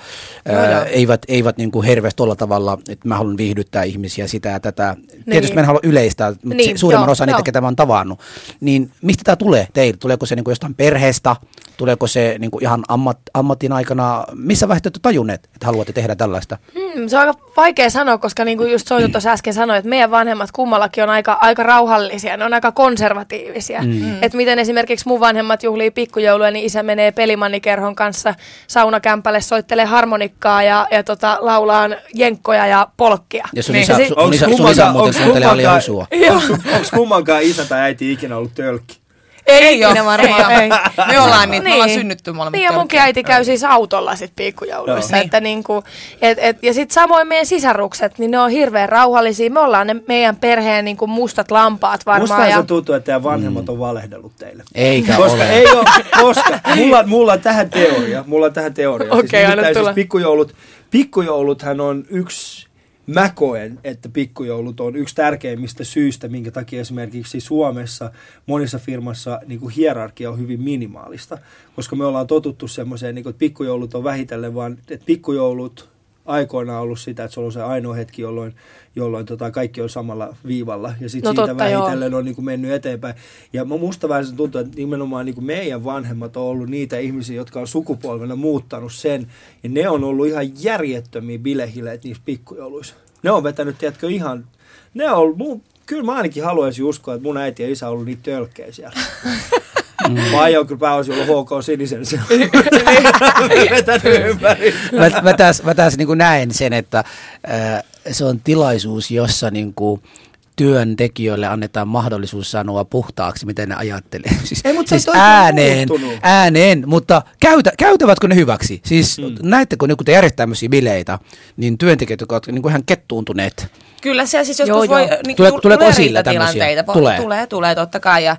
Joo, ää, joo. eivät, eivät niin kuin herveästi tuolla tavalla, että mä haluan viihdyttää ihmisiä sitä ja tätä. Niin. Tietysti mä en halua yleistää, mutta Niin, suurimman joo, osa niitä, ketä mä oon tavannut. Niin mistä tämä tulee teille? Tuleeko se niin kuin jostain perheestä? Tuleeko se niin kuin ihan ammat, ammatin aikana? Missä vaiheessa te olette tajunneet, että haluatte tehdä tällaista? Hmm, se on aika vaikea sanoa, koska niin kuin just Soitu tuossa äsken sanoi, että meidän vanhemmat kummallakin on aika, aika rauhallisia, ne on aika konservatiivisia. Mm. Että miten esimerkiksi mun vanhemmat juhlii pikkujouluja, niin isä menee pelimannikerhon kanssa saunakämpälle, soittelee harmonikkaa ja, ja tota, laulaa jenkkoja ja polkkia. Ja sun Niin. isä, sit- sun isä, sun isä muuten kuuntelee Ali Husua. Onko kummankaan isä tai äiti ikinä ollut tölkki? Ei Ikinä ikinä varmaan. Ei, ei. Me ollaan niitä, me ollaan synnytty molemmat Niin ja munkin äiti käy siis autolla sit pikkujouluissa. Joo. Että niinku, et, et, ja sitten samoin meidän sisarukset, niin ne on hirveän rauhallisia. Me ollaan ne meidän perheen niinku mustat lampaat varmaan. Musta ja... se tuntuu, että teidän vanhemmat on valehdellut teille. Eikä Koska ole. ei ole, koska mulla, mulla on tähän teoria, mulla on tähän teoria. Okei, siis, anna nimittäin tulla. siis pikkujoulut, pikkujouluthan on yksi, mä koen, että pikkujoulut on yksi tärkeimmistä syistä, minkä takia esimerkiksi Suomessa monissa firmassa niin kuin hierarkia on hyvin minimaalista. Koska me ollaan totuttu semmoiseen, niin kuin, että pikkujoulut on vähitellen vaan, että pikkujoulut aikoinaan ollut sitä, että se on se ainoa hetki, jolloin, jolloin tota, kaikki on samalla viivalla. Ja sitten No siitä totta, joo. vähitellen on niin kuin mennyt eteenpäin. Ja mu- musta vähän se tuntuu, että nimenomaan niin kuin meidän vanhemmat on ollut niitä ihmisiä, jotka on sukupolvena muuttanut sen. Ja ne on ollut ihan järjettömiä bilehileet niissä pikkujouluissa. Ne on vetänyt, tiedätkö, ihan... Ne on ollut, mun, kyllä mä ainakin haluaisin uskoa, että mun äiti ja isä on ollut niitä tölkkejä siellä. Mm. Vai on kyllä pääosin ollut HK Sinisen siellä. vetänyt ympäri. mä, mä taas, mä taas niin kuin näen sen, että äh, se on tilaisuus, jossa niin kuin työntekijöille annetaan mahdollisuus sanoa puhtaaksi, miten ne ajattelee. Siis, Ei, mutta se siis ääneen, muuttunut. ääneen, mutta käytä, käytävätkö ne hyväksi? Siis mm. näettekö, niin kun te järjestää tämmöisiä bileitä, niin työntekijät, jotka ovat niin kuin ihan kettuuntuneet, Kyllä se siis joskus Joo, voi, joo. niin, Tule- tu- tuleeko tulee esille tämmöisiä? Tulee. Tulee, tulee totta kai. Ja,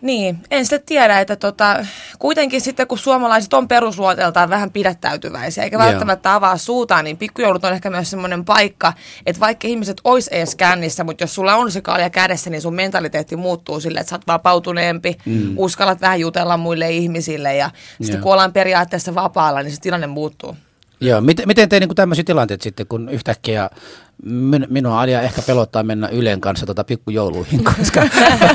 niin, en sitten tiedä, että tota, kuitenkin sitten kun suomalaiset on perusluoteeltaan vähän pidättäytyväisiä, eikä Joo. välttämättä avaa suutaan, niin pikkujoulut on ehkä myös semmoinen paikka, että vaikka ihmiset ois edes kännissä, mutta jos sulla on se kalja kädessä, niin sun mentaliteetti muuttuu sille, että sä oot vapautuneempi, mm. uskallat vähän jutella muille ihmisille ja sitten Joo. kun ollaan periaatteessa vapaalla, niin se tilanne muuttuu. Joo, miten, miten te niin tämmöisiä tilanteita sitten, kun yhtäkkiä min, minua Alia ehkä pelottaa mennä Ylen kanssa tota pikkujouluihin, koska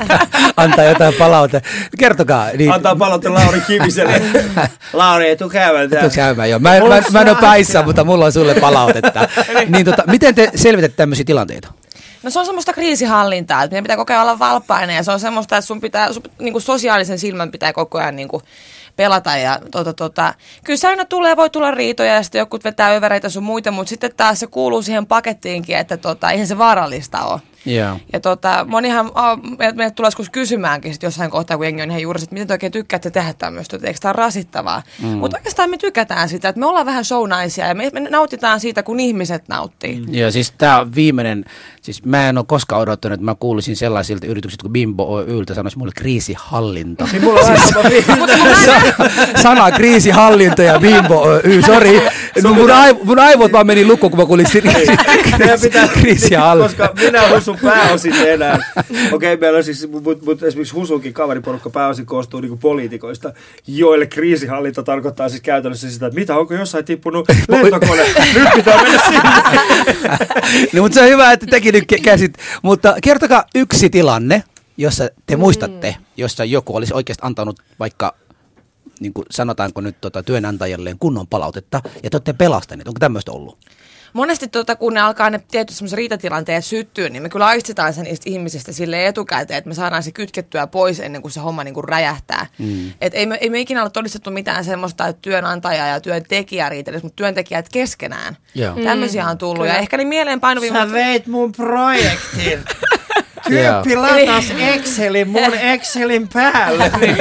antaa jotain palautetta. Kertokaa. Niin, Antaa palautteen Lauri Kiviselle. Lauri, ei tuu käymään täällä. Tuoks käymään jo? Mä, en- mä, mä en ole päissä, mutta mulla on sulle palautetta. niin tota, miten te selvitätte tämmöisiä tilanteita? No se on semmoista kriisihallintaa, että meidän pitää koko ajan olla valppaina ja se on semmoista, että sun pitää, sun, niin kuin sosiaalisen silmän pitää koko ajan niin kuin pelata ja tota, tota, kyllä se aina tulee, voi tulla riitoja ja sitten jotkut vetää övereitä sun muita, mutta sitten taas se kuuluu siihen pakettiinkin, että tota, eihän se vaarallista ole. Joo. Ja tota, monihan, oh, meille tulee joskus kysymäänkin sit jossain kohtaa, kun jengi on ihan juuri, että miten te oikein tykkäätte tehdä tämmöistä, että eikö tämä ole rasittavaa. Mm. Mutta oikeastaan me tykätään sitä, että me ollaan vähän shownaisia ja me, me nautitaan siitä, kun ihmiset nauttii. Mm. Joo, siis tämä on viimeinen, siis mä en ole koskaan odottanut, että mä kuulisin sellaisilta yrityksiltä kuin Bimbo Oyltä sanoisi mulle kriisihallinta. Niin mulla on. Sa- sana kriisihallinta ja Bimbo Oy, sori. Mun, aiv- mun aivot vaan meni lukkoon, kun mä kuulin kriisihallinta. koska minä ja Husu pääosin enää. Okei, okay, meillä on siis, mutta mut esimerkiksi Husukin kaveriporukka pääosin koostuu niinku poliitikoista, joille kriisihallinta tarkoittaa siis käytännössä sitä, että mitä, onko jossain tippunut lentokone, nyt pitää mennä sinne. no, mutta se on hyvä, että tekin nyt kä- käsit. Mutta kertokaa yksi tilanne, jossa te muistatte, jossa joku olisi oikeasti antanut vaikka niin kuin sanotaanko nyt tota, työnantajalleen kunnon palautetta, ja te olette pelastaneet. Onko tämmöistä ollut? Monesti tota, kun ne alkaa ne tietyt semmoiset riitatilanteet syttyä, niin me kyllä aistitaan se niistä ihmisistä sille etukäteen, että me saadaan se kytkettyä pois ennen kuin se homma niin kuin räjähtää. Mm. Et ei, me, ei me ikinä ole todistettu mitään semmoista, että työnantaja ja työntekijä riitelisi, mutta työntekijät keskenään. Joo. Mm. Tämmöisiä on tullut. Ja ehkä niin mieleenpainuvimmat... veit mun projektin. Tyyppi latas Excelin mun Excelin päälle. Niin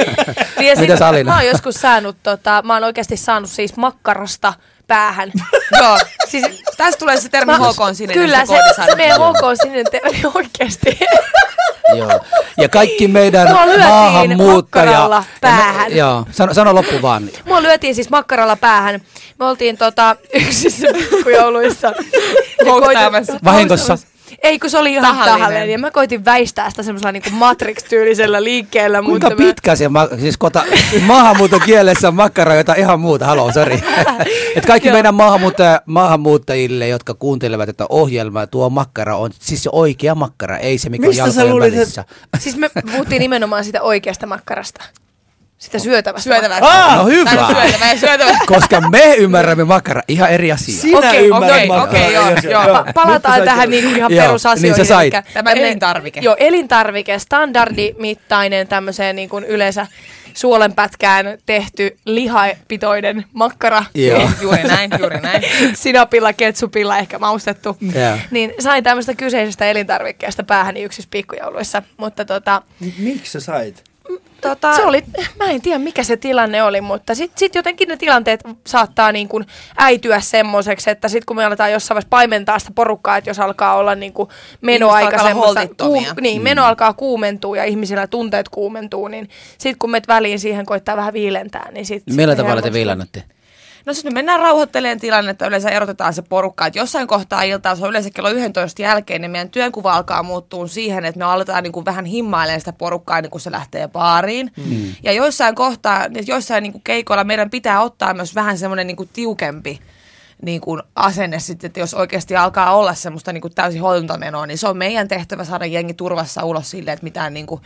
ja sit Mitäs Alina? Mä oon joskus saanut, tota, mä oon oikeasti saanut siis makkarasta päähän. Joo, siis tästä tulee se termi HK sininen. Kyllä, se, koodisana. se meidän HK sininen termi oikeasti. Joo. Ja kaikki meidän Mua lyötiin maahanmuuttaja... makkaralla ja päähän. Joo, sano, sano loppu vaan. Mua lyötiin siis makkaralla päähän. Me oltiin tota, yksissä pikkujouluissa. Vahingossa? Ei, kun se oli ihan Tahallinen. tahallinen. Ja mä koitin väistää sitä semmoisella niinku Matrix-tyylisellä liikkeellä. Kuinka mutta pitkä se, ma- siis kota, maahanmuuton kielessä on makkara jotain ihan muuta, haloo, sori. Et kaikki Joo. meidän maahanmuuttaja, maahanmuuttajille, jotka kuuntelevat tätä ohjelmaa, tuo makkara on siis se oikea makkara, ei se mikä Mistä on sä jalkojen luulit, välissä. Mä, siis me puhuttiin nimenomaan siitä oikeasta makkarasta. Sitä syötävästä. Syötävä. Ah! No hyvä. Tai syötävä syötävä. Koska me ymmärrämme makkara ihan eri asia. Sinä Okei, ymmärrät okei, makkaraa, okei, joo, joo. Pa- Nyt palataan tähän niinku ihan Joo, perusasioihin. niin sä sait. Tämä tämmönen- elintarvike. Joo, elintarvike, standardimittainen tämmöiseen niin kuin yleensä suolenpätkään tehty lihapitoinen makkara. Joo. Juuri näin, juuri näin. Sinapilla, ketsupilla ehkä maustettu. Joo. Niin sain tämmöistä kyseisestä elintarvikkeesta päähäni yksissä pikkujouluissa. Mutta tota, M- Miksi sä sait? Tota, se oli, mä en tiedä mikä se tilanne oli, mutta sitten sit jotenkin ne tilanteet saattaa niin kuin äityä semmoiseksi, että sitten kun me aletaan jossain vaiheessa paimentaa sitä porukkaa, että jos alkaa olla niin kuin menoaika semmoista, holtittomia. niin, meno alkaa kuumentua ja ihmisillä tunteet kuumentuu, niin sitten kun meet väliin siihen koittaa vähän viilentää, niin sitten... Millä tavalla te viilannatte? No siis me mennään rauhoittelemaan tilannetta, yleensä erotetaan se porukka. Että jossain kohtaa iltaa, se on yleensä kello 11 jälkeen, niin meidän työnkuva alkaa muuttua siihen, että me aletaan niin kuin vähän himmailemaan sitä porukkaa, niin kun se lähtee baariin. Mm. Ja joissain kohtaa, niin joissain niin kuin keikoilla meidän pitää ottaa myös vähän semmoinen niin kuin tiukempi niin kuin asenne sitten, että jos oikeasti alkaa olla semmoista niin kuin täysin holtintamenoa, niin se on meidän tehtävä saada jengi turvassa ulos silleen, että mitään niin kuin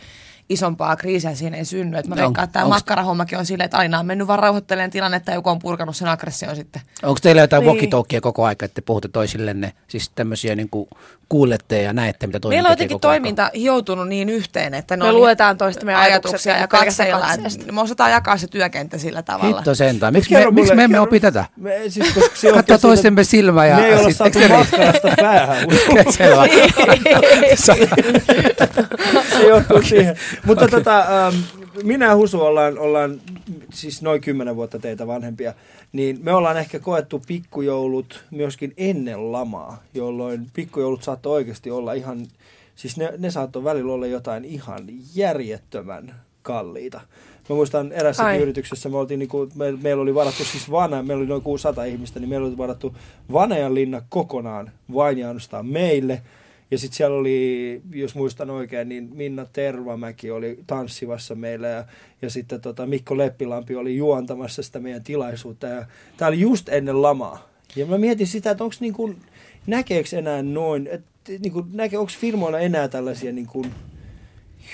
isompaa kriisiä siinä ei synny. Et mä No, veikkaan, että tämä onks- makkarahommakin on silleen, että aina on mennyt vaan rauhoittelemaan tilannetta ja joku on purkanut sen aggression sitten. Onko teillä jotain Niin. walkie koko aika, että te puhutte toisillenne, siis tämmöisiä niin kuin kuulette ja näette, mitä toinen Meillä on tekee jotenkin koko aika? toiminta hioutunut niin yhteen, että Me on luetaan toistemme ajatukset ajatuksia ja katsellaan. Me osataan jakaa se työkenttä sillä tavalla. Hitto sentään. Miksi me, miksi me emme opi tätä? Me, siis, koska Katso toistemme silmää ja Me ei olla saatu matkarasta päähän. Selvä. johtuu siihen. Mutta tota, ähm, minä ja Husu ollaan, ollaan siis noin kymmenen vuotta teitä vanhempia, niin me ollaan ehkä koettu pikkujoulut myöskin ennen lamaa, jolloin pikkujoulut saattoi oikeasti olla ihan, siis ne, ne saattoi välillä olla jotain ihan järjettömän kalliita. Mä muistan erässäkin Ai. yrityksessä, me oltiin niinku, me, meillä oli varattu siis Vana, meillä oli noin 600 ihmistä, niin meillä oli varattu Vanajan linna kokonaan vain ja meille. Ja sitten siellä oli, jos muistan oikein, niin Minna Tervamäki oli tanssivassa meillä ja, ja sitten tota Mikko Leppilampi oli juontamassa sitä meidän tilaisuutta. Ja tämä oli just ennen lamaa. Ja mä mietin sitä, että onko niin kuin, näkeekö enää noin, että niin kuin, näkee, onko firmoilla enää tällaisia niin kuin,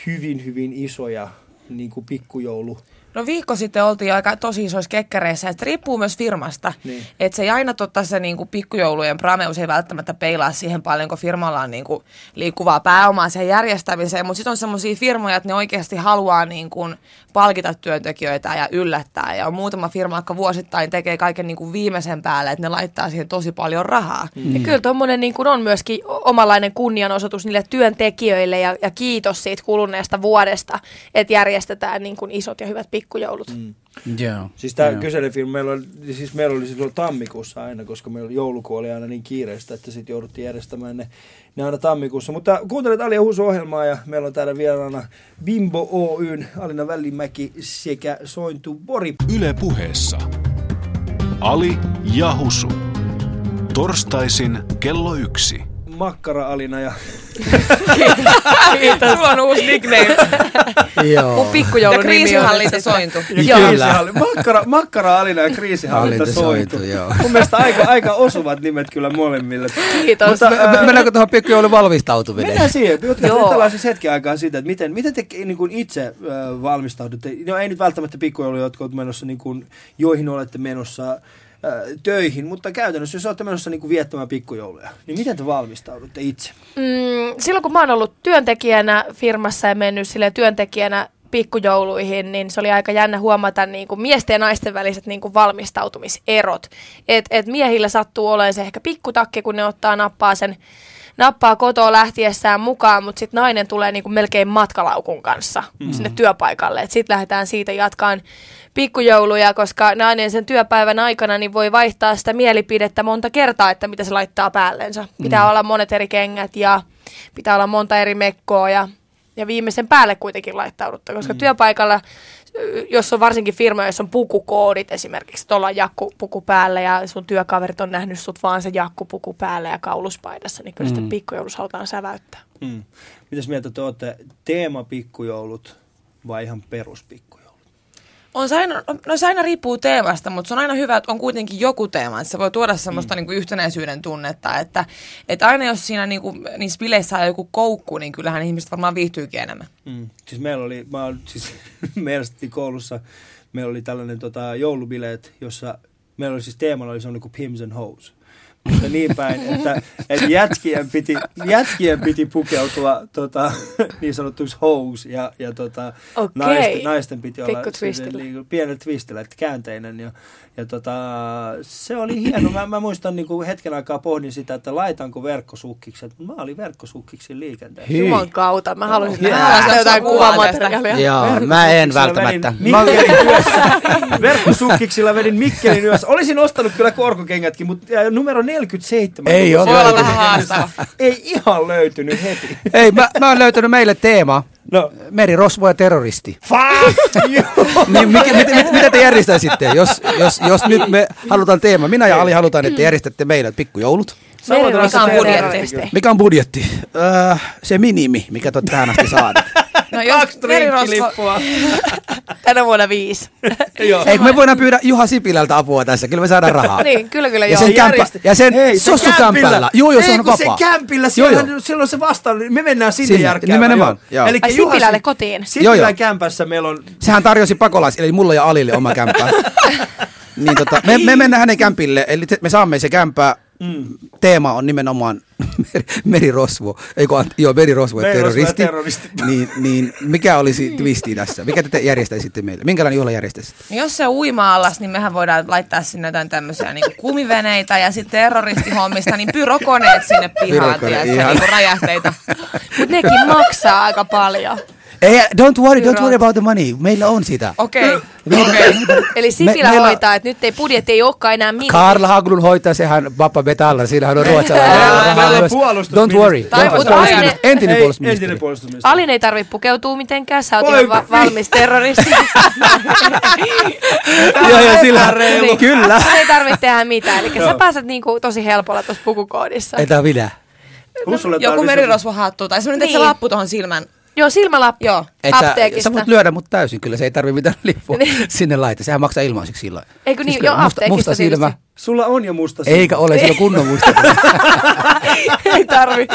hyvin, hyvin isoja niin kuin pikkujoulu No viikko sitten oltiin aika tosi isoissa kekkäreissä, että riippuu myös firmasta. Niin. Että se ei aina totta se niinku pikkujoulujen prameus ei välttämättä peilaa siihen paljon, kun firmalla on niinku liikkuvaa pääomaa siihen järjestämiseen. Mutta sitten on semmoisia firmoja, että ne oikeasti haluaa niinku palkita työntekijöitä ja yllättää. Ja on muutama firma, joka vuosittain tekee kaiken niinku viimeisen päälle, että ne laittaa siihen tosi paljon rahaa. Ja kyllä tuommoinen niin kuin on myöskin omanlainen kunnianosoitus niille työntekijöille ja, ja kiitos siitä kuluneesta vuodesta, että järjestetään niin kuin isot ja hyvät pikkujoulut. Mm. Joo. Siis tämä Joo. kyselyfilmi, meillä oli, siis meillä oli silloin tammikuussa aina, koska meillä joulukuu oli aina niin kiireistä, että sitten jouduttiin järjestämään ne, ne aina tammikuussa. Mutta kuuntelet Ali ja Husu ohjelmaa ja meillä on täällä vieraana Bimbo Oyn, Alina Välimäki sekä Sointu Bori. Yle puheessa. Ali ja Husu. Torstaisin kello yksi. Makkara Alina ja Kiitos. Sulla on uusi nickname. Joo. Mun pikkujoulun ja nimi on kriisinhallinta nyt sointu. Ja Kyllä. kriisihalli- Makkara, makkara Alina ja kriisihallinta Hallinta sointu. joo. Mun mielestä aika, aika osuvat nimet kyllä molemmille. Kiitos. Mutta, Me- ää, Mennäänkö tuohon pikkujoulun valmistautuminen? Mennään siihen. Jutellaan siis hetken aikaa siitä, että miten, miten te niin kuin itse äh, valmistaudutte. No ei nyt välttämättä pikkujouluja, jotka olette menossa, niin kuin, joihin olette menossa töihin, mutta käytännössä jos olette menossa niin kuin viettämään pikkujouluja, niin miten te valmistaudutte itse? Mm, silloin kun mä oon ollut työntekijänä firmassa ja mennyt sille työntekijänä pikkujouluihin, niin se oli aika jännä huomata niin kuin miesten ja naisten väliset niin kuin valmistautumiserot. Et, et miehillä sattuu olemaan se ehkä pikkutakki, kun ne ottaa nappaa sen nappaa kotoa lähtiessään mukaan, mutta sitten nainen tulee niin kuin melkein matkalaukun kanssa mm. sinne työpaikalle. Sitten lähdetään siitä jatkaan pikkujouluja, koska nainen sen työpäivän aikana niin voi vaihtaa sitä mielipidettä monta kertaa, että mitä se laittaa päällensä. Pitää mm. olla monet eri kengät ja pitää olla monta eri mekkoa ja, ja viimeisen päälle kuitenkin laittaudutta, koska mm. työpaikalla jos on varsinkin firma, jossa on pukukoodit esimerkiksi, tuolla on jakkupuku päällä ja sun työkaverit on nähnyt sut vaan se jakkupuku päällä ja kauluspaidassa, niin kyllä mm. sitten pikkujoulussa halutaan säväyttää. Mm. Mitäs mieltä te olette? Teema pikkujoulut vai ihan peruspikkujoulut? On se aina, no se aina riippuu teemasta, mutta se on aina hyvä, että on kuitenkin joku teema. Että se voi tuoda semmoista mm. niin kuin yhtenäisyyden tunnetta. Että, että aina jos siinä niin kuin, niissä bileissä on joku koukku, niin kyllähän ihmiset varmaan viihtyykin enemmän. Mm. Siis meillä oli, mä, oon- siis, meillä koulussa, meillä oli tällainen tota, joulubileet, jossa meillä oli siis teemalla oli semmoinen kuin Pims and Hose. Mutta niin päin, että, että jätkien, piti, jätkien piti pukeutua tota, niin sanottuisi hous ja, ja tota, Okei. naisten, naisten piti olla niin pienellä twistillä, että käänteinen. Ja, ja tota, se oli hieno. Mä, mä muistan niin kuin hetken aikaa pohdin sitä, että laitanko verkkosukkikset. Mä olin verkkosukkiksi liikenteessä. Hyi. Juman kautta. Mä haluaisin nähdä jotain kuvaa kuvamateriaalia. Joo, mä en välttämättä. Mä Mikkelin yössä. Verkkosukkiksilla vedin Mikkelin yössä. Olisin ostanut kyllä korkokengätkin, mutta numero 47. Ei se Voi vähän haastava. Ei ihan löytynyt heti. Ei, mä, mä oon löytänyt meille teema. No, Merirosvo ja terroristi. fuck you! Niin mikä, mit, mit, mitä te järjestäisitte, jos, jos, jos nyt me halutaan teema? Minä ja Ali halutaan, että te järjestätte meille pikkujoulut. Samoin Mikä on budjetti? Mikä on budjetti? Öö, se minimi, mikä te olette tähän asti saada. No jos Kaksi merirosvo, drinkkilippua. Tänä vuonna viisi. Joo. Eikö me voidaan pyydä Juha Sipilältä apua tässä? Kyllä me saadaan rahaa. niin, kyllä kyllä Ja joo. sen, Se kämppä, järjesti- ja sen Hei, se kämpillä. Joo, joo, se Ei, on kun vapaa. se kämpillä, Joo, siellä, joo. silloin se vastaan, me mennään sinne, Sinne, järkkäämään. nimenomaan, joo. Elikkä Ai, Juha Sipilälle Sip- kotiin? Joo, Sipilän joo. kämpässä meillä on Sehän tarjosi pakolais, eli mulla ja Alille oma kämppä. niin tota, me, me mennään hänen kämpille, eli te- me saamme se kämppä. Mm. Teema on nimenomaan meri, merirosvo, eikö, joo, merirosvo ja terroristi. terroristi. niin, niin, mikä olisi twisti tässä? Mikä te järjestäisitte meille? Minkälainen juhla järjestäisitte? No jos se on uima-allas, niin mehän voidaan laittaa sinne jotain tämmöisiä niin kumiveneitä ja sitten terroristihommista, niin pyrokoneet sinne pihaan, Pyrokone, tiedätkö, niin räjähteitä. Mutta nekin maksaa aika paljon. Ei, don't worry, don't worry about the money. Meillä on sitä. Okei, Meillä- okei. Eli Sipilä meillä- hoitaa, että nyt ei budjetti ei olekaan enää minimi. Karl Haglund hoitaa, sehän Papa Betalla, siinähän on ruotsalainen. Don't worry. Don't worry. Entinen Ei, puolustusministeri. Entinen puolustusministeri. Alin ei tarvitse pukeutua mitenkään, sä oot ihan va- valmis terroristi. Joo, joo, sillä Niin. Kyllä. Sun ei tarvitse tehdä mitään, eli sä pääset niinku tosi helpolla tuossa pukukoodissa. Ei tää minä. Hussulle Joku merirosvohattu tai semmoinen niin. lappu tuohon silmän. Joo, silmälappu Joo. Että sä apteekista. voit lyödä mut täysin, kyllä se ei tarvi mitään lippua Niin. sinne laittaa. Sehän maksaa ilmaiseksi silloin. Eikö niin? kyllä Joo, musta, apteekista musta silmä. tietysti. Sulla on jo musta silmä. Eikä ole, sillä on kunnon musta. ei tarvi.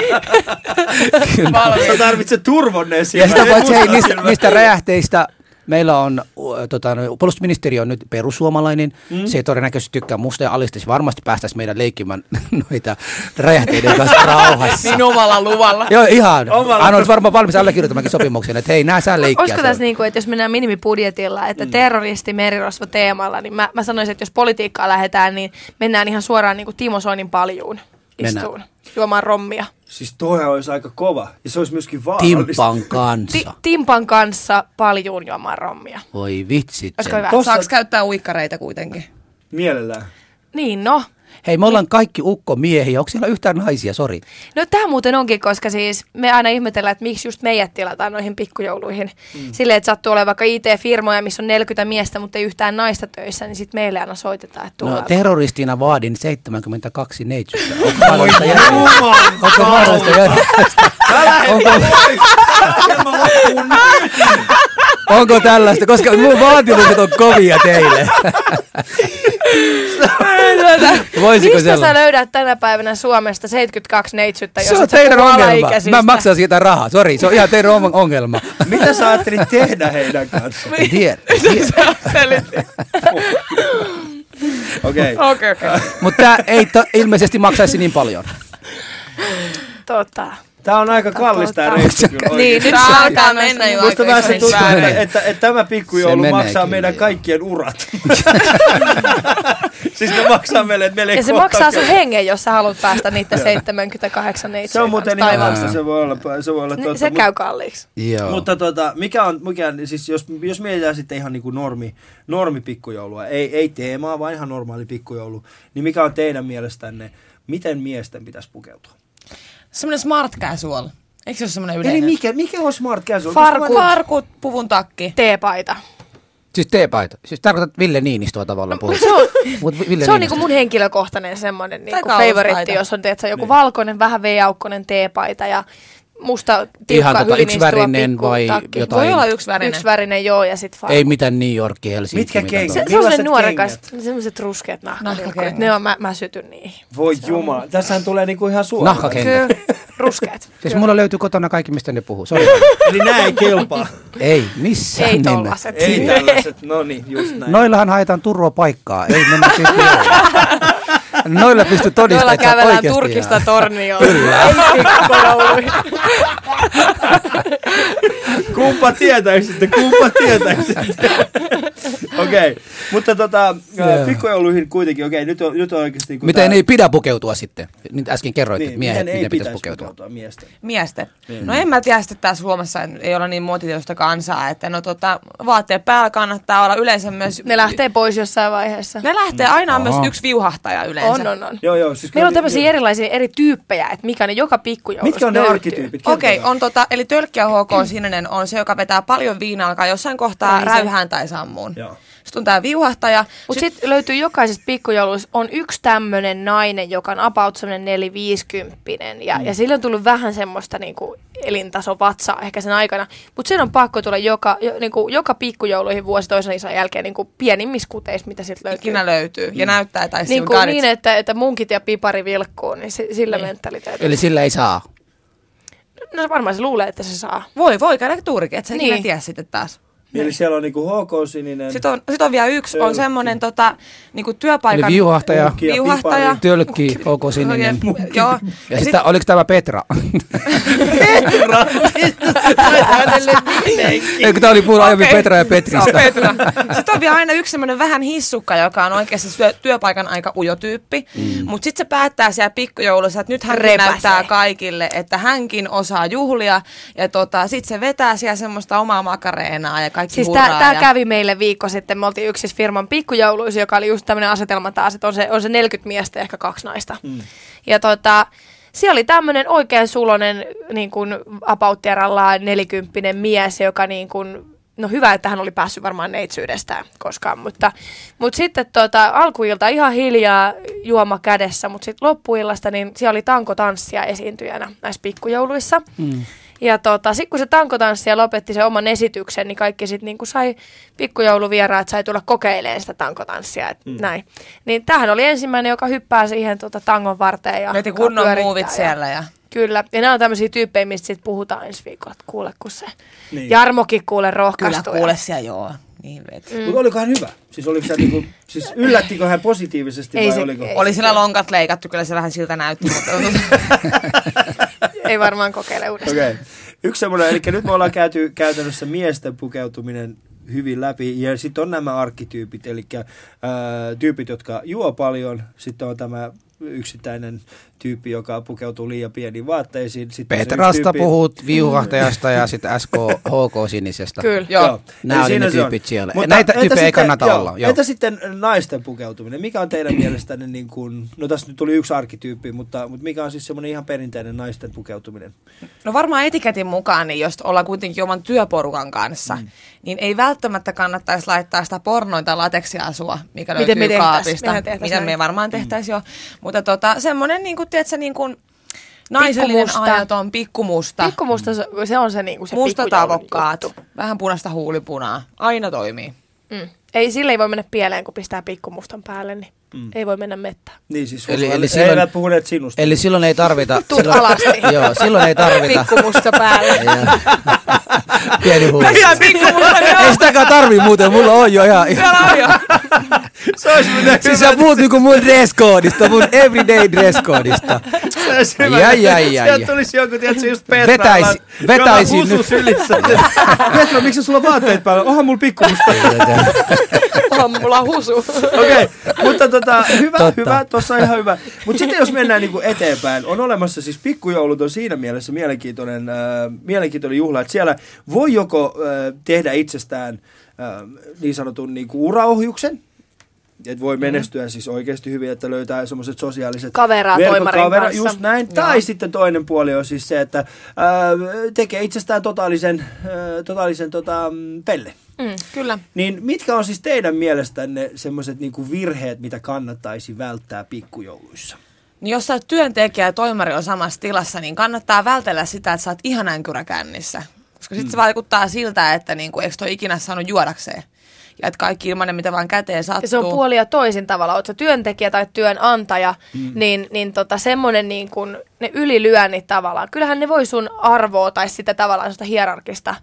Kyllä. Sä tarvitset turvonneen Ja silmään. sitä paitsi hei, niistä, niistä räjähteistä meillä on, tota, puolustusministeriö on nyt perussuomalainen. Mm. Se ei todennäköisesti tykkää musta ja alistaisi varmasti päästäisi meidän leikkimään noita räjähteiden kanssa rauhassa. Niin omalla luvalla. Joo, ihan. Omalla- Hän olisi varmaan valmis allekirjoittamaankin sopimuksen, että hei, nää saa leikkiä. Olisiko tässä niin kuin, että jos mennään minimibudjetilla, että Mm. terroristi merirosvo teemalla, niin mä, mä sanoisin, että jos politiikkaa lähdetään, niin mennään ihan suoraan niin kuin Timo Soinin paljuun Mennään. istuun, juomaan rommia. Siis toihan olisi aika kova. Ja se olisi myöskin vaarallista. Timpan kanssa. Ti- Timpan kanssa paljuun juomaan rommia. Voi vitsit. Olisiko hyvä? Tossa- Saaks käyttää uikkareita kuitenkin? Mielellään. Niin, no. Hei, me ollaan kaikki ukkomiehiä. Onko siellä yhtään naisia? Sori. No tämä muuten onkin, koska siis me aina ihmetellään, että miksi just meidät tilataan noihin pikkujouluihin. Mm. Silleen, että sattuu olemaan vaikka IT-firmoja, missä on 40 miestä, mutta ei yhtään naista töissä, niin sitten meille aina soitetaan, että No terroristina vaadin 72 neitsyttä. Onko mahdollista Onko mahdollista onko tällaista? Koska mun vaatimukset on kovia teille. Voisiko Mistä sä sellainen? löydät tänä päivänä Suomesta 72 neitsyttä, Se jos on et sä teidän ongelma. Mä maksan siitä rahaa. Sori, se on ihan teidän on- ongelma. Mitä sä ajattelit tehdä heidän kanssaan? En tiedä. Okei. Okei, okei. Mutta tämä ei ilmeisesti maksaisi niin paljon. Tota. Tää on aika kallista tää Tota. reissu kyllä Niin, nyt Tää se alkaa alkaa mennä jo Musta aika vähän se tuntuu, että, että, että tämä pikkujoulu maksaa meidän kaikkien urat. siis ne maksaa meille, että meille ei Ja se maksaa sun hengen, jos sä haluat päästä niitä 78 neitsyä Se on muuten ihan vasta, se voi olla, se voi olla totta. Se käy kalliiksi. Joo. Mutta tota, mikä on, mikä on siis jos, jos mietitään sitten ihan niin kuin normi, normi pikkujoulua, ei, ei teemaa, vaan ihan normaali pikkujoulu, niin mikä on teidän mielestänne, miten miesten pitäisi pukeutua? Semmoinen smart casual. Eikö se ole semmoinen Eli yleinen? mikä, mikä on smart casual? Farkut. Farkut, puvun takki. T-paita. Siis teepaita. Siis tarkoitat Ville Niinistöä tavallaan puhut. Se on, Mut Vi- Ville se on niinku mun henkilökohtainen semmoinen niinku favoritti, jos on tiedätkö, joku valkoinen, vähän V-aukkonen teepaita ja musta tiukka Ihan tota yksivärinen vai takki. jotain? Voi olla yksi värinen. Yksi värinen, joo, ja sit vaan. Ei mitään New Yorkia, Helsinki. Mitkä mitään kengät? se, se on Millaiset se nuorekas, semmoiset ruskeat nahkakengät. Ne on, mä, mä sytyn niihin. Voi jumala, tässähän tulee niinku ihan suoraan. Nahkakengät. Kyllä, ruskeat. Siis mulla löytyy kotona kaikki, mistä ne puhuu. Sorry. Eli nää ei kelpaa. ei, missään Ei nimessä. tollaset. ei tällaiset, no niin, just näin. Noillahan haetaan turvaa paikkaa. Ei mennä siis Noilla pystyy todistamaan, että kävellään oikeasti Turkista ihan- tornioon. Kyllä. Kumpa tietäisitte, kumpa tietäisitte. Okei, okay. mutta tota, Joo. pikkujouluihin kuitenkin, okei, okay, nyt on, nyt on oikeasti... Kun Miten tää- ei pidä pukeutua sitten? Nyt äsken kerroit, niin, että miehet, miten miten pitäisi pitäisi pukeutua. pukeutua miesten? Miesten. No en mä tiedä sitten tässä Suomessa ei olla niin muotitietoista kansaa, että no tota, vaatteet päällä kannattaa olla yleensä myös... Ne lähtee pois jossain vaiheessa. Ne lähtee aina on Aha. myös yksi viuhahtaja yleensä. On, on, on. Joo, joo. Siis Meillä on tämmöisiä erilaisia eri tyyppejä, että mikä ne joka pikkujoulusta Mitkä on ne löytyy. arkkityypit? Okei, Kertokaa. on tota, eli tölkkiä HK Sininen on se, joka vetää paljon viinaa, alkaa jossain kohtaa Ai räyhään tai sammuun. Joo. Sitten on tää viuhahtaja. Mutta sitten löytyy jokaisesta pikkujouluista on yksi tämmöinen nainen, joka on about semmoinen 450 ja, Mm. ja sillä on tullut vähän semmoista niinku elintaso vatsaa ehkä sen aikana. Mutta sen on pakko tulla joka, jo, niinku, joka pikkujouluihin vuosi toisen isän jälkeen niinku pienimmissä kuteissa, mitä sieltä löytyy. ikinä löytyy Mm. ja näyttää tai niin, kuin, niin että, että munkit ja pipari vilkkuu, niin si, sillä niin. mentaliteetillä. Eli sillä ei saa. No varmaan se luulee, että se saa. Voi, voi käydä tuurikin, että sä Niin. tiedä sitten taas. Eli siellä on niinku HK-sininen. Sitten on, sit on vielä yksi, on Tölkki. semmoinen tota, niinku työpaikan... Eli viuhahtaja, ja viuhahtaja. tölkki, koko sininen. Joo. Ja sitten oliko tämä Petra? Petra! Hänelle. Eikö tämä oli puhunut aiemmin. Petra ja Petristä? on Petra. Sitten on vielä aina yksi semmoinen vähän hissukka, joka on oikeasti työ, työpaikan aika ujo tyyppi. Mm. Mutta sitten se päättää siellä pikkujoulussa, että nyt hän Repäsee. näyttää kaikille, että hänkin osaa juhlia. Ja tota, sitten se vetää siellä semmoista omaa makareenaa ja kaikki Siis hurraa. tämä ja... kävi meille viikko sitten. Me oltiin yksissä firman pikkujouluissa, joka oli just tämmöinen asetelma taas, että on se, on se 40 miestä ja ehkä kaksi naista. Mm. Ja tota, siellä oli tämmöinen oikein sulonen niin kuin apauttiarallaan nelikymppinen mies, joka niin kuin, no hyvä, että hän oli päässyt varmaan neitsyydestään koskaan, mutta, mutta sitten tota, alkuilta ihan hiljaa juoma kädessä, mutta sitten loppuillasta niin siellä oli tankotanssia esiintyjänä näissä pikkujouluissa. Mm. Ja tota, sitten kun se tankotanssija lopetti sen oman esityksen, niin kaikki sitten niinku sai pikkujouluvieraat sai tulla kokeilemaan sitä tankotanssia. Et mm. näin. Niin tämähän oli ensimmäinen, joka hyppää siihen tota, tangon varteen. Ja Veti kunnon muuvit ja- siellä. Ja... Kyllä. Ja nämä on tämmöisiä tyyppejä, mistä sit puhutaan ensi viikolla. Kuule, kun se Niin. Jarmokin kuule Kyllä rohkaistuu. kuule siellä joo. Niin vet. Mm. Mutta oliko hän hyvä? Siis, oliko hän niinku, siis yllättikö hän positiivisesti Ei vai se- oliko? ei. Oli sillä lonkat leikattu, kyllä se vähän siltä näytti. Mutta... Ei varmaan kokeile uudestaan. Okay. Yksi semmoinen, eli nyt me ollaan käyty käytännössä miesten pukeutuminen hyvin läpi. Ja sitten on nämä arkkityypit, eli ää, tyypit, jotka juo paljon. Sitten on tämä yksittäinen tyyppi, joka pukeutuu liian pieniin vaatteisiin. Sitten Petrasta tyyppi- puhut, viuhahtajasta ja sitten SK HK sinisestä. Kyllä. Joo. Nämä Eli oli siinä ne se on. tyypit siellä. Näitä entä tyyppejä ei sitten- kannata joo, olla, joo. Entä sitten naisten pukeutuminen? Mikä on teidän mielestänne, niin kuin, no tässä nyt tuli yksi arkkityyppi, mutta, mutta mikä on siis semmoinen ihan perinteinen naisten pukeutuminen? No varmaan etiketin mukaan, niin jos ollaan kuitenkin oman työporukan kanssa, mm. niin ei välttämättä kannattaisi laittaa sitä pornointa lateksiasua, mikä Miten me löytyy tehtäis? kaapista. Miten me varmaan tehtäisiin jo. Mutta tota, semmoinen, niin kuin, tiedätkö, niin kuin naisellinen Pikkumusta. ajaton, pikkumusta, Pikkumusta, se- se on se, niinku se mustat pikkujoulun avokkaat, juttu. vähän punaista huulipunaa. Aina toimii. Mm. Ei, sille ei voi mennä pieleen, kun pistää pikkumustan päälle, niin mm. ei voi mennä mettään. Niin siis Eli- eli, eli silloin- eivät puhuneet sinusta. Eli silloin ei tarvita... Tuut silloin, alasti. Joo, silloin ei tarvita... Pikkumusta päälle. Ja- Pieni huuli. Ihan pikkumusta, Ei sitäkään tarvii muuten, mulla on jo ihan... Siellä on jo. se olisi muuten Siis sä puhut niinku mun dress-koodista, mun everyday dress-koodista. Se olisi hyvä. Jai, jai, tulisi joku, tiedätkö, just Petra. Vetäisi- jolla- vetäisi jolla nyt. sylissä. Petra, miksi sulla on vaatteet päällä? Onhan mulla pikkumusta. On mulla husu. Okei, okay. mutta tota, hyvä, Totta. hyvä, tuossa on ihan hyvä. Mutta sitten jos mennään niinku eteenpäin, on olemassa siis pikkujoulut on siinä mielessä mielenkiintoinen, äh, mielenkiintoinen juhla, että siellä voi joko äh, tehdä itsestään äh, niin sanotun niinku uraohjuksen, että voi menestyä siis oikeasti hyvin, että löytää semmoiset sosiaaliset Kaveraa toimarin kanssa. Just näin. Tai sitten toinen puoli on siis se, että ää, tekee itsestään totaalisen, ää, totaalisen tota, mm, pelle. Mm. Kyllä. Niin mitkä on siis teidän mielestänne semmoiset niinku virheet, mitä kannattaisi välttää pikkujouluissa? Niin jos sä oot työntekijä ja toimari on samassa tilassa, niin kannattaa vältellä sitä, että sä oot ihan änkyrä kännissä. Koska sitten se vaikuttaa siltä, että niinku, eikö toi ikinä saanut juodakseen. Ja että kaikki ilmanen, mitä vaan käteen sattuu. Ja se on puoli ja toisin tavalla. Oletko työntekijä tai työnantaja, mm. niin, niin tota, semmoinen niin kuin, ne ylilyönnit tavallaan. Kyllähän ne voi sun arvoa tai sitä tavallaan sitä hierarkista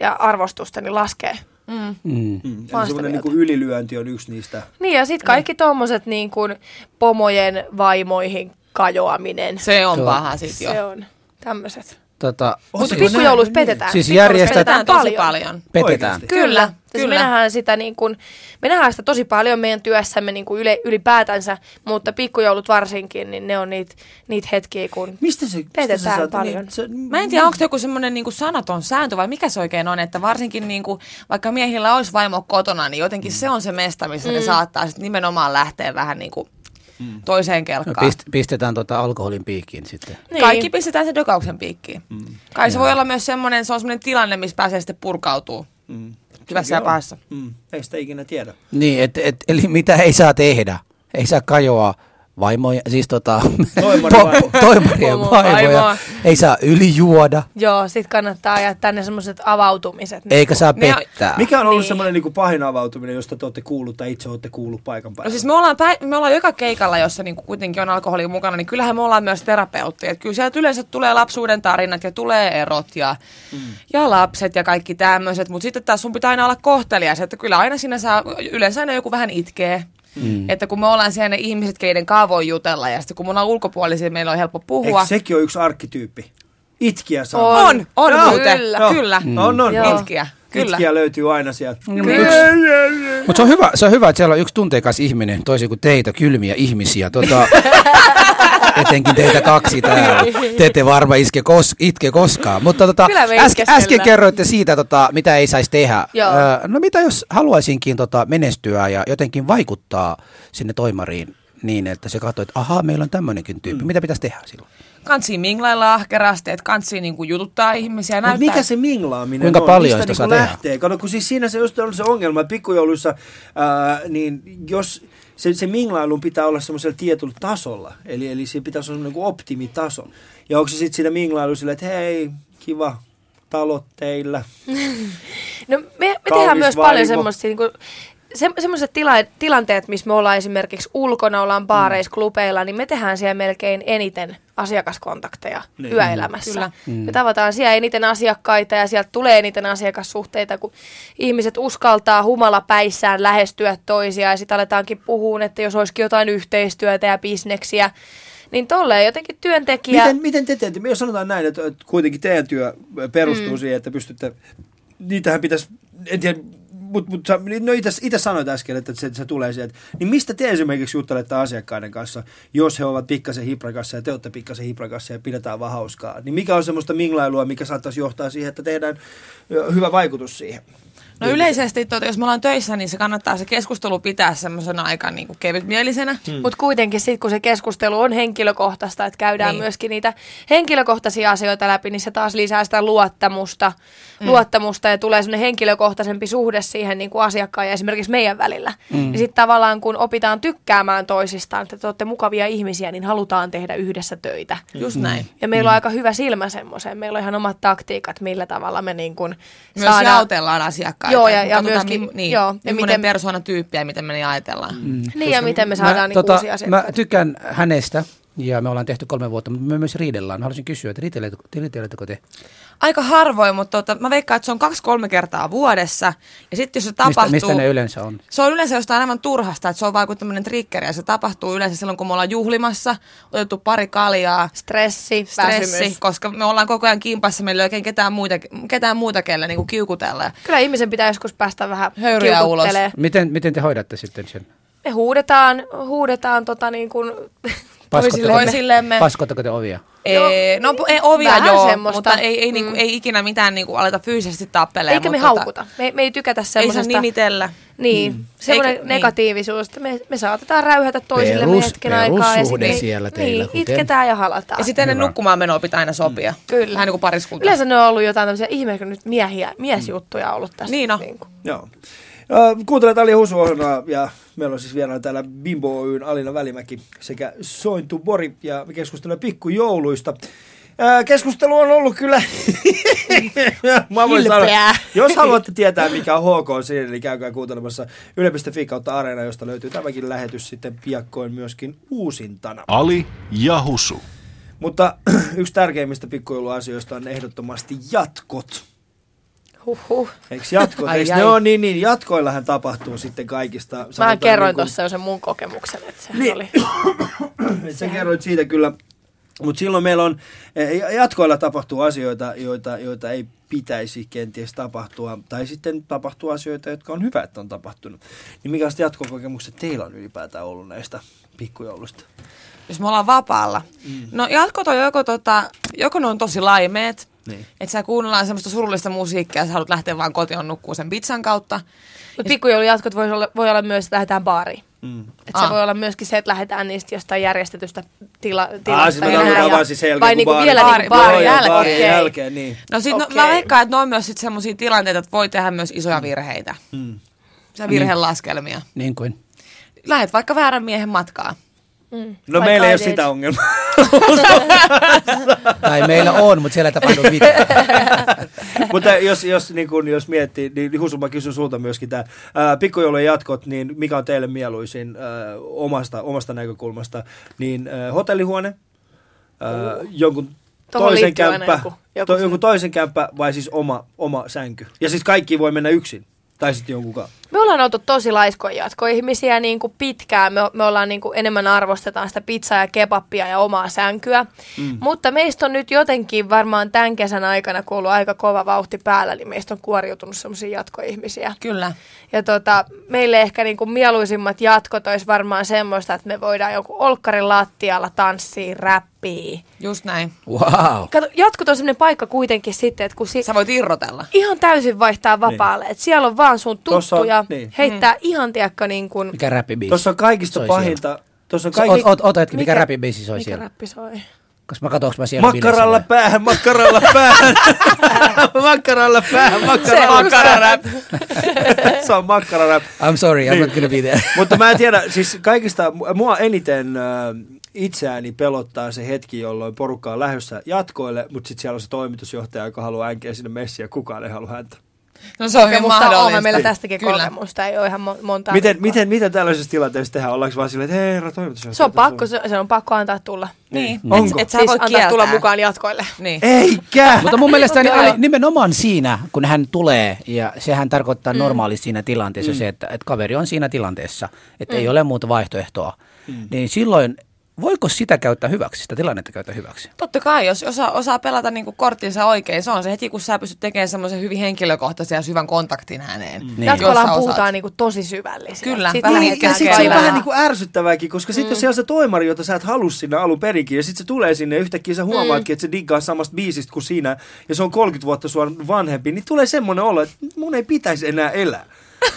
ja arvostusta niin laskee. Mm. Mm. Eli sitä semmoinen niinku ylilyönti on yksi niistä. Niin ja sitten kaikki tommoset niin kuin pomojen vaimoihin kajoaminen. Se on paha sit jo. se on tämmöiset. Tota, Mutta pikkujouluissa petetään. Siis järjestetään- Petetään tosi paljon. petetään. Oikeasti? Kyllä. Siis kyllä. me nähdään sitä niin kuin, me nähdään sitä tosi paljon meidän työssämme niin kuin yle, ylipäätänsä, mutta pikkujoulut varsinkin, niin ne on niitä, niitä hetkiä, kun Mistä se, mistä Petetään sä saat- paljon. Niin, se, Mä en tiedä, onko se joku semmoinen niinku sanaton sääntö vai mikä se oikein on, että varsinkin niinku, vaikka miehillä olisi vaimo kotona, niin jotenkin se on se mesta, missä mm. ne saattaa sit nimenomaan lähteä vähän niinku toiseen No, kelkkaan. pist, pistetään tota alkoholin piikkiin sitten. niin. Kaikki pistetään se dokauksen piikkiin. Mm. Kai se voi olla myös semmoinen, se on semmoinen tilanne, missä pääsee sitten purkautuu. Mm. Hyvässä ja pahassa. Mm. Ei sitä ikinä tiedä. Niin, et, et, eli mitä ei saa tehdä? Ei saa kajoa vaimoja, siis tota, po- toimarien Pomo- vaimoja. Ei saa ylijuoda, Joo, sit kannattaa jättää ne semmoiset avautumiset. niin eikä saa Ne on- pettää. Mikä on ollut Niin. semmoinen niinku pahin avautuminen, josta te olette kuullut tai itse olette kuullut paikan päällä? No siis me ollaan, päi- me ollaan joka keikalla, jossa niinku kuitenkin on alkoholi mukana, niin kyllähän me ollaan myös terapeutteja. Kyllä sieltä yleensä tulee lapsuuden tarinat ja tulee erot ja, mm. ja lapset ja kaikki tämmöiset. Mutta sitten taas sun pitää aina olla kohtelias, että kyllä aina siinä saa, yleensä aina joku vähän itkee. Mm. Että kun me ollaan siellä ne ihmiset, keiden kaa voi jutella ja sitten kun me ollaan ulkopuolisia, meillä on helppo puhua. Eikö sekin ole yksi arkkityyppi? Itkiä saa. On. On, on Joo, muuten, kyllä. kyllä. kyllä. Mm. On, on, Joo. on. Itkiä, kyllä. Itkiä löytyy aina sieltä. Mutta se, on hyvä, se on hyvä, että siellä on yksi tunteikas ihminen, toisin kuin teitä, kylmiä ihmisiä. Tota, etenkin teitä kaksi täällä. Te ette varma iske kos, itke koskaan. Mutta tota, me äsken, kerroitte siitä, tota, mitä ei saisi tehdä. Joo. Öö, no mitä jos haluaisinkin tota, menestyä ja jotenkin vaikuttaa sinne toimariin niin, että se katsoo, että ahaa, meillä on tämmöinenkin tyyppi. Mm. Mitä pitäisi tehdä silloin? Kantsii minglailla ahkerasti, että kantsii niinku jututtaa ihmisiä. Mutta näyttää- mikä se minglaaminen Kuinka on? paljon Mistä sitä niinku saa tehdä? lähtee? Kato, kun siis siinä se just on se ongelma, että pikkujouluissa, ää, niin jos se, se minglailun pitää olla semmoisella tietyllä tasolla, eli, eli se pitäisi olla semmoinen kuin optimitaso. Ja onko se sitten siinä minglailu sillä, että hei, kiva talot teillä. No me, me Kaunis tehdään myös vaimo. paljon semmoista niin se, semmoiset tila, tilanteet, missä me ollaan esimerkiksi ulkona, ollaan baareissa, klubeilla, niin me tehdään siellä melkein eniten asiakaskontakteja Niin. yöelämässä. Kyllä. Mm. Me tavataan siellä eniten asiakkaita ja sieltä tulee eniten asiakassuhteita, kun ihmiset uskaltaa humalapäissään lähestyä toisiaan ja sitten aletaankin puhua, että jos olisikin jotain yhteistyötä ja bisneksiä, niin tolleen jotenkin työntekijä... Miten, miten te teette? Jos sanotaan näin, että että kuitenkin teidän työ perustuu mm. siihen, että pystytte, niitähän pitäisi, en tiedä, mutta mut, sä- no itse sanoit äsken, että se, se tulee sieltä. Niin mistä te esimerkiksi juttelette asiakkaiden kanssa, jos he ovat pikkasen hiprakassa ja te olette pikkasen hiprakassa ja pidetään vaan hauskaa? Niin mikä on semmoista minglailua, mikä saattaisi johtaa siihen, että tehdään hyvä vaikutus siihen? No yleisesti, tuota, jos me ollaan töissä, niin se kannattaa se keskustelu pitää semmoisena aika niin kuin kevytmielisenä. Mm. Mutta kuitenkin sitten, kun se keskustelu on henkilökohtaista, että käydään Niin. niin. myöskin niitä henkilökohtaisia asioita läpi, niin se taas lisää sitä luottamusta, mm. luottamusta ja tulee semmoinen henkilökohtaisempi suhde siihen niin kuin asiakkaan ja esimerkiksi meidän välillä. Mm. Ja sitten tavallaan, kun opitaan tykkäämään toisistaan, että te olette mukavia ihmisiä, niin halutaan tehdä yhdessä töitä. Just näin. Ja meillä on aika hyvä silmä semmoiseen. Meillä on ihan omat taktiikat, millä tavalla me niin kuin Myös jaotellaan asiakkaita. Joo, ja- ja katsotaan, myöskin- mi- niin, joo, ja miten- persoonatyyppi ja miten me niin ajatellaan. Mm. Niin, ja miten me saadaan niin tota, uusia mä asiakkaita. tykkään hänestä ja me ollaan tehty kolme vuotta, mutta me myös riidellään. Mä haluaisin kysyä, että riitelettekö te? Aika harvoin, mutta tota, mä veikkaan, että se on kaksi-kolme kertaa vuodessa. Ja sitten jos se tapahtuu... Mistä, mistä ne yleensä on? Se on yleensä jostain aivan turhasta, että se on vaan kuin tämmöinen triggeri ja se tapahtuu yleensä silloin, kun me ollaan juhlimassa, otettu pari kaljaa, Stressi, stressi, väsymys. koska me ollaan koko ajan kimpassa, meillä ei oikein ketään muita, ketään muuta kelle niin kiukutella. Kyllä ihmisen pitää joskus päästä vähän Höyryä kiukuttelee. Miten, miten te hoidatte sitten sen? Me huudetaan, huudetaan tota niin kuin Paskotteko te- toisillemme. Paskotteko te ovia? Ei, no ei, ovia vähän joo, semmoista. mutta ei, ei, niinku, Mm. ei ikinä mitään niinku, aleta fyysisesti tappelemaan. Eikä me mutta tota, haukuta. Me, me ei tykätä Ei saa semmoisesta... nimitellä. Niin, mm. semmoinen Eikä- niin. negatiivisuus, että me, me saatetaan räyhätä toisille Perus- hetken aikaa. perussuhde sit me- siellä teillä, niin, kuten- itketään ja halataan. Ja sitten ennen nukkumaan menoa pitää aina sopia. Kyllä. Vähän niin kuin pariskunta. Yleensä ne on ollut jotain tämmöisiä ihmeekö nyt miehiä, miesjuttuja ollut tässä. Niin on. kuin. Joo. Ö, Kuuntelet Ali Husu ohjelmaa ja meillä on siis vieraana täällä Bimbo Oyn Alina Välimäki sekä Sointu Bori ja me keskustelemme pikkujouluista. Ö, Keskustelu on ollut kyllä, mä voin sanoa, jos haluatte tietää mikä on HK siinä, niin käykää kuuntelemassa yle.fi kautta Areena, josta löytyy tämäkin lähetys sitten piakkoin myöskin uusintana. Ali ja Husu. Mutta yksi tärkeimmistä pikkujouluasioista on ehdottomasti jatkot. Huhhuh. Eikö jatkot? Ai, Eikö ai. ne on niin, niin jatkoillahan tapahtuu sitten kaikista. Mä kerroin niin kuin- tuossa jo sen mun kokemuksen, että se Niin. oli... Sä kerroit siitä kyllä, mutta silloin meillä on, eh, jatkoilla tapahtuu asioita, joita, joita ei pitäisi kenties tapahtua, tai sitten tapahtuu asioita, jotka on hyvä, että on tapahtunut. Niin minkälaiset jatkokokemukset teillä on ylipäätään ollut näistä pikkujoulusta? Jos me ollaan vapaalla. Mm. No jatkot on joko, tota, joko ne on tosi laimeet, Niin. että sä kuunnellaan semmoista surullista musiikkia ja sä haluat lähteä vaan kotiin nukkuu sen pizzan kautta. Mutta pikkujoulujatkot voi olla, voi olla myös, että lähdetään baariin. Mm. Et se Ah. voi olla myöskin se, että lähdetään niistä jostain järjestetystä tila, tilasta. Ah, siis me ja vaan siis sen jälkeen, Vai niinku baari- vielä baari- niinku baarin baari- jälkeen. Baarin Okei. jälkeen, niin. No sit no, Okei. mä veikkaan, että ne on myös sit semmosia tilanteita, että voi tehdä myös isoja virheitä. Mm. Se virhelaskelmia. Niin kuin. Lähet vaikka väärän miehen matkaa. Mm. No Vai meillä ei ole sitä ongelmaa. Tai meillä on, mutta siellä ei tapahdu mitään. Mutta jos, jos, niin kun, jos miettii, niin Husu, mä kysyn sulta myöskin tämä pikkujoulujen jatkot, niin mikä on teille mieluisin ää, omasta, omasta näkökulmasta? Niin ää, hotellihuone, ää, jonkun Tohon toisen kämppä, joku- joku to, se- jonkun toisen kämppä vai siis oma, oma sänky? Ja siis kaikki voi mennä yksin, tai sitten jonkun kanssa. Me ollaan oltu tosi laiskoja jatkoihmisiä niin kuin pitkään. Me, me ollaan niin kuin enemmän arvostetaan sitä pizzaa ja kebappia ja omaa sänkyä. Mm. Mutta meistä on nyt jotenkin varmaan tämän kesän aikana, kun on ollut aika kova vauhti päällä, niin meistä on kuoriutunut semmoisia jatkoihmisiä. Kyllä. Ja tota, meille ehkä niin kuin mieluisimmat jatkot olisi varmaan semmoista, että me voidaan joku olkkarin lattialla tanssia, räppiä. Just näin. Wow. Kato, jatkot on semmoinen paikka kuitenkin sitten, että kun si- Sä voit irrotella. ihan täysin vaihtaa vapaalle. Että siellä on vaan sun Tossa niin. heittää ihan tiedäkö niin kuin... Mikä räppibiisi? Tuossa on kaikista Soi pahinta, tuossa on kaikista... Ot, ot, ota hetki, mikä, räppibiisi soi mikä siellä? räppi soi? Koska mä katsoinko mä siellä Makkaralla bileissä päähän, makkaralla päähän, makkaralla päähän, makkaralla päähän. Se on makkararap. I'm sorry, I'm Niin. not gonna be there. Mutta mä en tiedä, siis kaikista, mua eniten äh, itseäni pelottaa se hetki, jolloin porukka on lähdössä jatkoille, mutta sitten siellä on se toimitusjohtaja, joka haluaa änkeä sinne messiin ja kukaan ei halua häntä. No se on hyvin Kokemusta mahdollista. onhan meillä tästäkin Kyllä. kokemusta, ei ole ihan mo- monta Miten, viikkoa. miten, miten tällaisessa tilanteessa tehdään? Ollaanko vaan silleen, että hei herra toimitusjohtaja? Se on pakko, se, se on pakko antaa tulla. Niin. Onko? Et, et sä siis voi antaa kieltää. tulla mukaan jatkoille. Niin. Eikä! Mutta mun mielestä Joo. Ali, nimenomaan siinä, kun hän tulee, ja sehän tarkoittaa normaalisti siinä tilanteessa se, että, että kaveri on siinä tilanteessa, että ei ole muuta vaihtoehtoa, niin silloin voiko sitä käyttää hyväksi, sitä tilannetta käyttää hyväksi? Totta kai, jos osaa, osaa pelata niinku korttinsa oikein, se on se heti, kun sä pystyt tekemään semmoisen hyvin henkilökohtaisen ja syvän kontaktin ääneen. Niin. Jos Jatkoillaan sä puhutaan osaat. niinku tosi syvällisiä. Kyllä, Sit vähän niin, Ja sitten se on vähän niin kuin ärsyttävääkin, koska sitten jos siellä on se toimari, jota sä et halua sinne alun perinkin, ja sitten se tulee sinne ja yhtäkkiä sä huomaatkin, että se diggaa samasta biisistä kuin sinä, ja se on 30 vuotta sua vanhempi, niin tulee semmoinen olo, että mun ei pitäisi enää elää.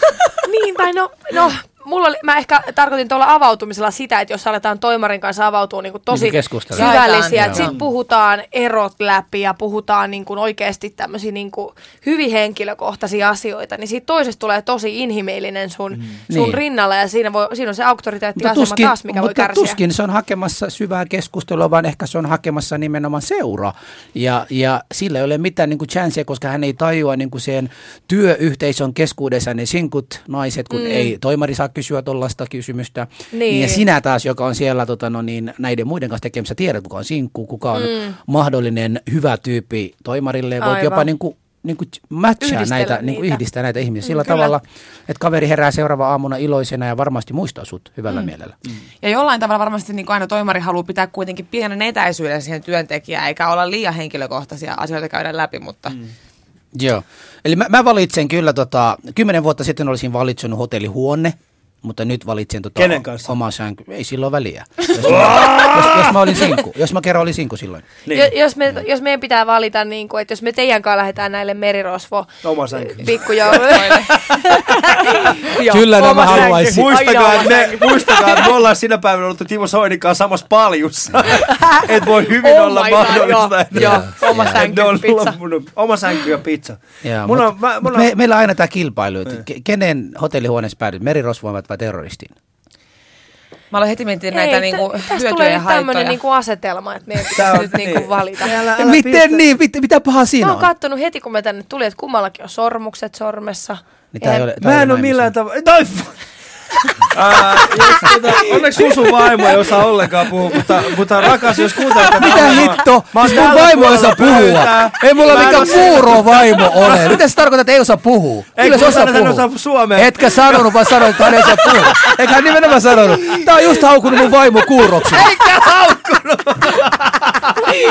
Niin, tai no, no mulla oli, mä ehkä tarkoitin tuolla avautumisella sitä, että jos aletaan toimarin kanssa avautua niin kuin tosi Niin syvällisiä, että sitten puhutaan erot läpi ja puhutaan niin kuin oikeasti tämmöisiä niin kuin hyvin henkilökohtaisia asioita, niin siitä toisesta tulee tosi inhimillinen sun, sun Niin. rinnalla ja siinä, voi, siinä on se auktoriteettiasema taas, mikä voi mutta kärsiä. tuskin se on hakemassa syvää keskustelua, vaan ehkä se on hakemassa nimenomaan seura. Ja, ja sillä ei ole mitään niin kuin chanssia, koska hän ei tajua niin kuin sen työyhteisön keskuudessa ne sinkut naiset, kun mm. ei toimari saa kysyä tuollaista kysymystä. Niin. Ja sinä taas, joka on siellä tota, no niin, näiden muiden kanssa tekemässä, tiedät kuka on sinkku, kuka on mm. mahdollinen hyvä tyyppi toimarille. Voit Aivan. jopa niin kuin, niin kuin matchaa Yhdistellä näitä, niin kuin yhdistää näitä ihmisiä sillä Kyllä. tavalla, että kaveri herää seuraava aamuna iloisena ja varmasti muistaa sut hyvällä mm. mielellä. Mm. Ja jollain tavalla varmasti niin kuin aina toimari haluaa pitää kuitenkin pienen etäisyyden siihen työntekijään, eikä olla liian henkilökohtaisia asioita käydä läpi, mutta mm. Joo. Eli mä, mä valitsen kyllä, tota, kymmenen vuotta sitten olisin valitsenut hotellihuone, mutta nyt valitsen tota Kenen kanssa? omaa sänky. Ei silloin väliä. Jos mä, jos, jos mä olin sinku, jos mä kerran olin sinku silloin. Niin. Jo, jos, me, jos meidän pitää valita, niin kuin, että jos me teidän kanssa lähdetään näille merirosvo Oma sänky. pikkujouluille. Kyllä nämä oma sänky. haluaisi. Muistakaa, sänky. muistakaa, että me ollaan sinä päivänä oltu Timo Soinin kanssa samassa paljussa. Et voi hyvin Oh olla mahdollista. joo, oma sänky, ne on pizza. Oma sänky ja pizza. Joo, Mun mut, on, mä, mut mun me, on, meillä on aina tämä kilpailu, että ke- kenen hotellihuoneessa päädyt, merirosvoimat vai terroristiin? Mä aloin heti miettiä Ei, näitä tä- niinku hyötyjä tulee ja nyt tämmöinen haittoja. niinku asetelma, että meidän Tää pitäisi on- nyt niinku niin. valita. Älä- älä Miten pistä- niin? Mit, mitä pahaa siinä Mä on? oon kattonut heti, kun me tänne tuli, että kummallakin on sormukset sormessa. Niin tää ei ole, tää Mä ei en ole millään tavalla... Ää, jos, tota, onneksi Susu vaimo ei osaa ollenkaan puhua, mutta, mutta rakas, jos kuuntelet tätä Mitä hitto? Mä oon mun vaimo ei osaa puhua. pöytää. Ei mulla mikään puuro vaimo ole. Mitä se tarkoittaa, että ei osaa puhua? Ei, Kyllä se osaa puhua. osaa suomea. Etkä sanonut, vaan sanoit, että hän ei osaa puhua. Eikä hän nimenomaan sanonut. Tää on just haukkunut mun vaimo kuuroksi. Eikä haukkunut!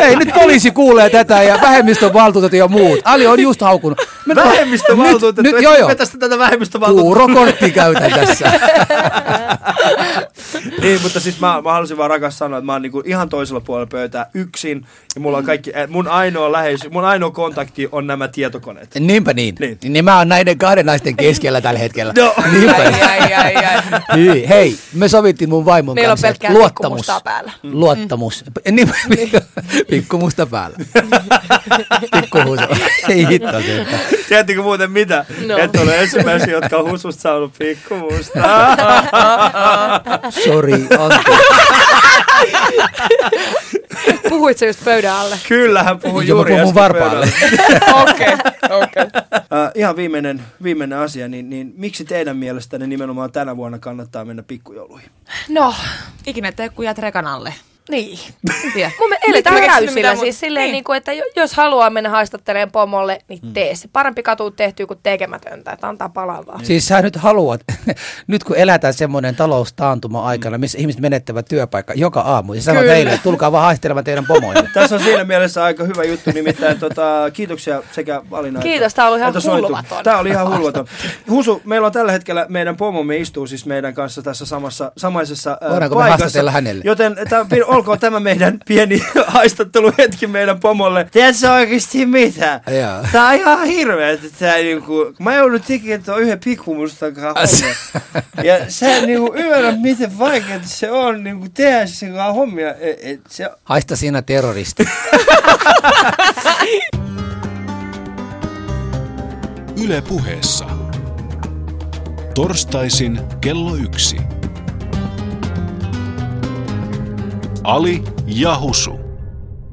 Ei, nyt poliisi kuulee tätä ja vähemmistön valtuutettu ja muut. Ali on just haukunut. Vähemmistövaltuutettu. Nyt, nyt joo joo. Vetästä tätä vähemmistövaltuutettua. Kuurokortti käytän tässä. niin, mutta siis mä, mä halusin vaan rakas sanoa, että mä oon niinku ihan toisella puolella pöytää yksin. Ja mulla on kaikki, mun ainoa läheisy, mun ainoa kontakti on nämä tietokoneet. Niinpä niin. Niin. niin. niin mä oon näiden kahden naisten keskellä tällä hetkellä. No. Niinpä. Ai, ai, ai, ai. Hyi, hei, me sovittiin mun vaimon Meillä on kanssa. pelkkää että luottamus. päällä. Luottamus. Niin, pikkumusta päällä. Pikkuhuuso. Ei hitto se. Tiedättekö muuten mitä? No. Et ole ensimmäisiä, jotka on hususta saanut pikkumusta. Sori, anteeksi. Puhuit sä just pöydän alle? Kyllä, hän puhui Joo, mä juuri puhun mun äsken varpaalle. Okei, okei. Ihan viimeinen, viimeinen asia, niin, niin miksi teidän mielestänne nimenomaan tänä vuonna kannattaa mennä pikkujouluihin? No, Ikinä tee, kun jäät rekan alle. Niin. En tiedä. Mun me eletään täysillä siis silleen, niin. niin. kuin, että jo- jos haluaa mennä haistattelemaan pomolle, niin tee se. Parempi katuu tehtyä kuin tekemätöntä, että antaa palaa vaan. Siis sä nyt haluat, nyt kun elätään semmoinen taloustaantuma aikana, missä ihmiset menettävät työpaikka joka aamu, ja sanoo Kyllä. teille, että tulkaa vaan haistelemaan teidän pomoille. Tässä on siinä mielessä aika hyvä juttu, nimittäin tota, kiitoksia sekä Alina Kiitos, tää oli ihan että hulvaton. Tää oli ihan hulvaton. Husu, meillä on tällä hetkellä, meidän pomomme istuu siis meidän kanssa tässä samassa, samaisessa äh, Voidaanko me paikassa. hänelle? Joten tämä, olkoon tämä meidän pieni haistatteluhetki meidän pomolle. Tiedätkö sä oikeasti mitä? Joo. Tää on ihan hirveä, että tää niinku, mä joudun tekemään tuon yhden pikkumustan kanssa. Ja sä en niinku ymmärrä, miten vaikeaa se on niinku tehdä sen kanssa hommia. Et, et se, Haista siinä terroristi. Yle puheessa. Torstaisin kello yksi. Ali ja Husu.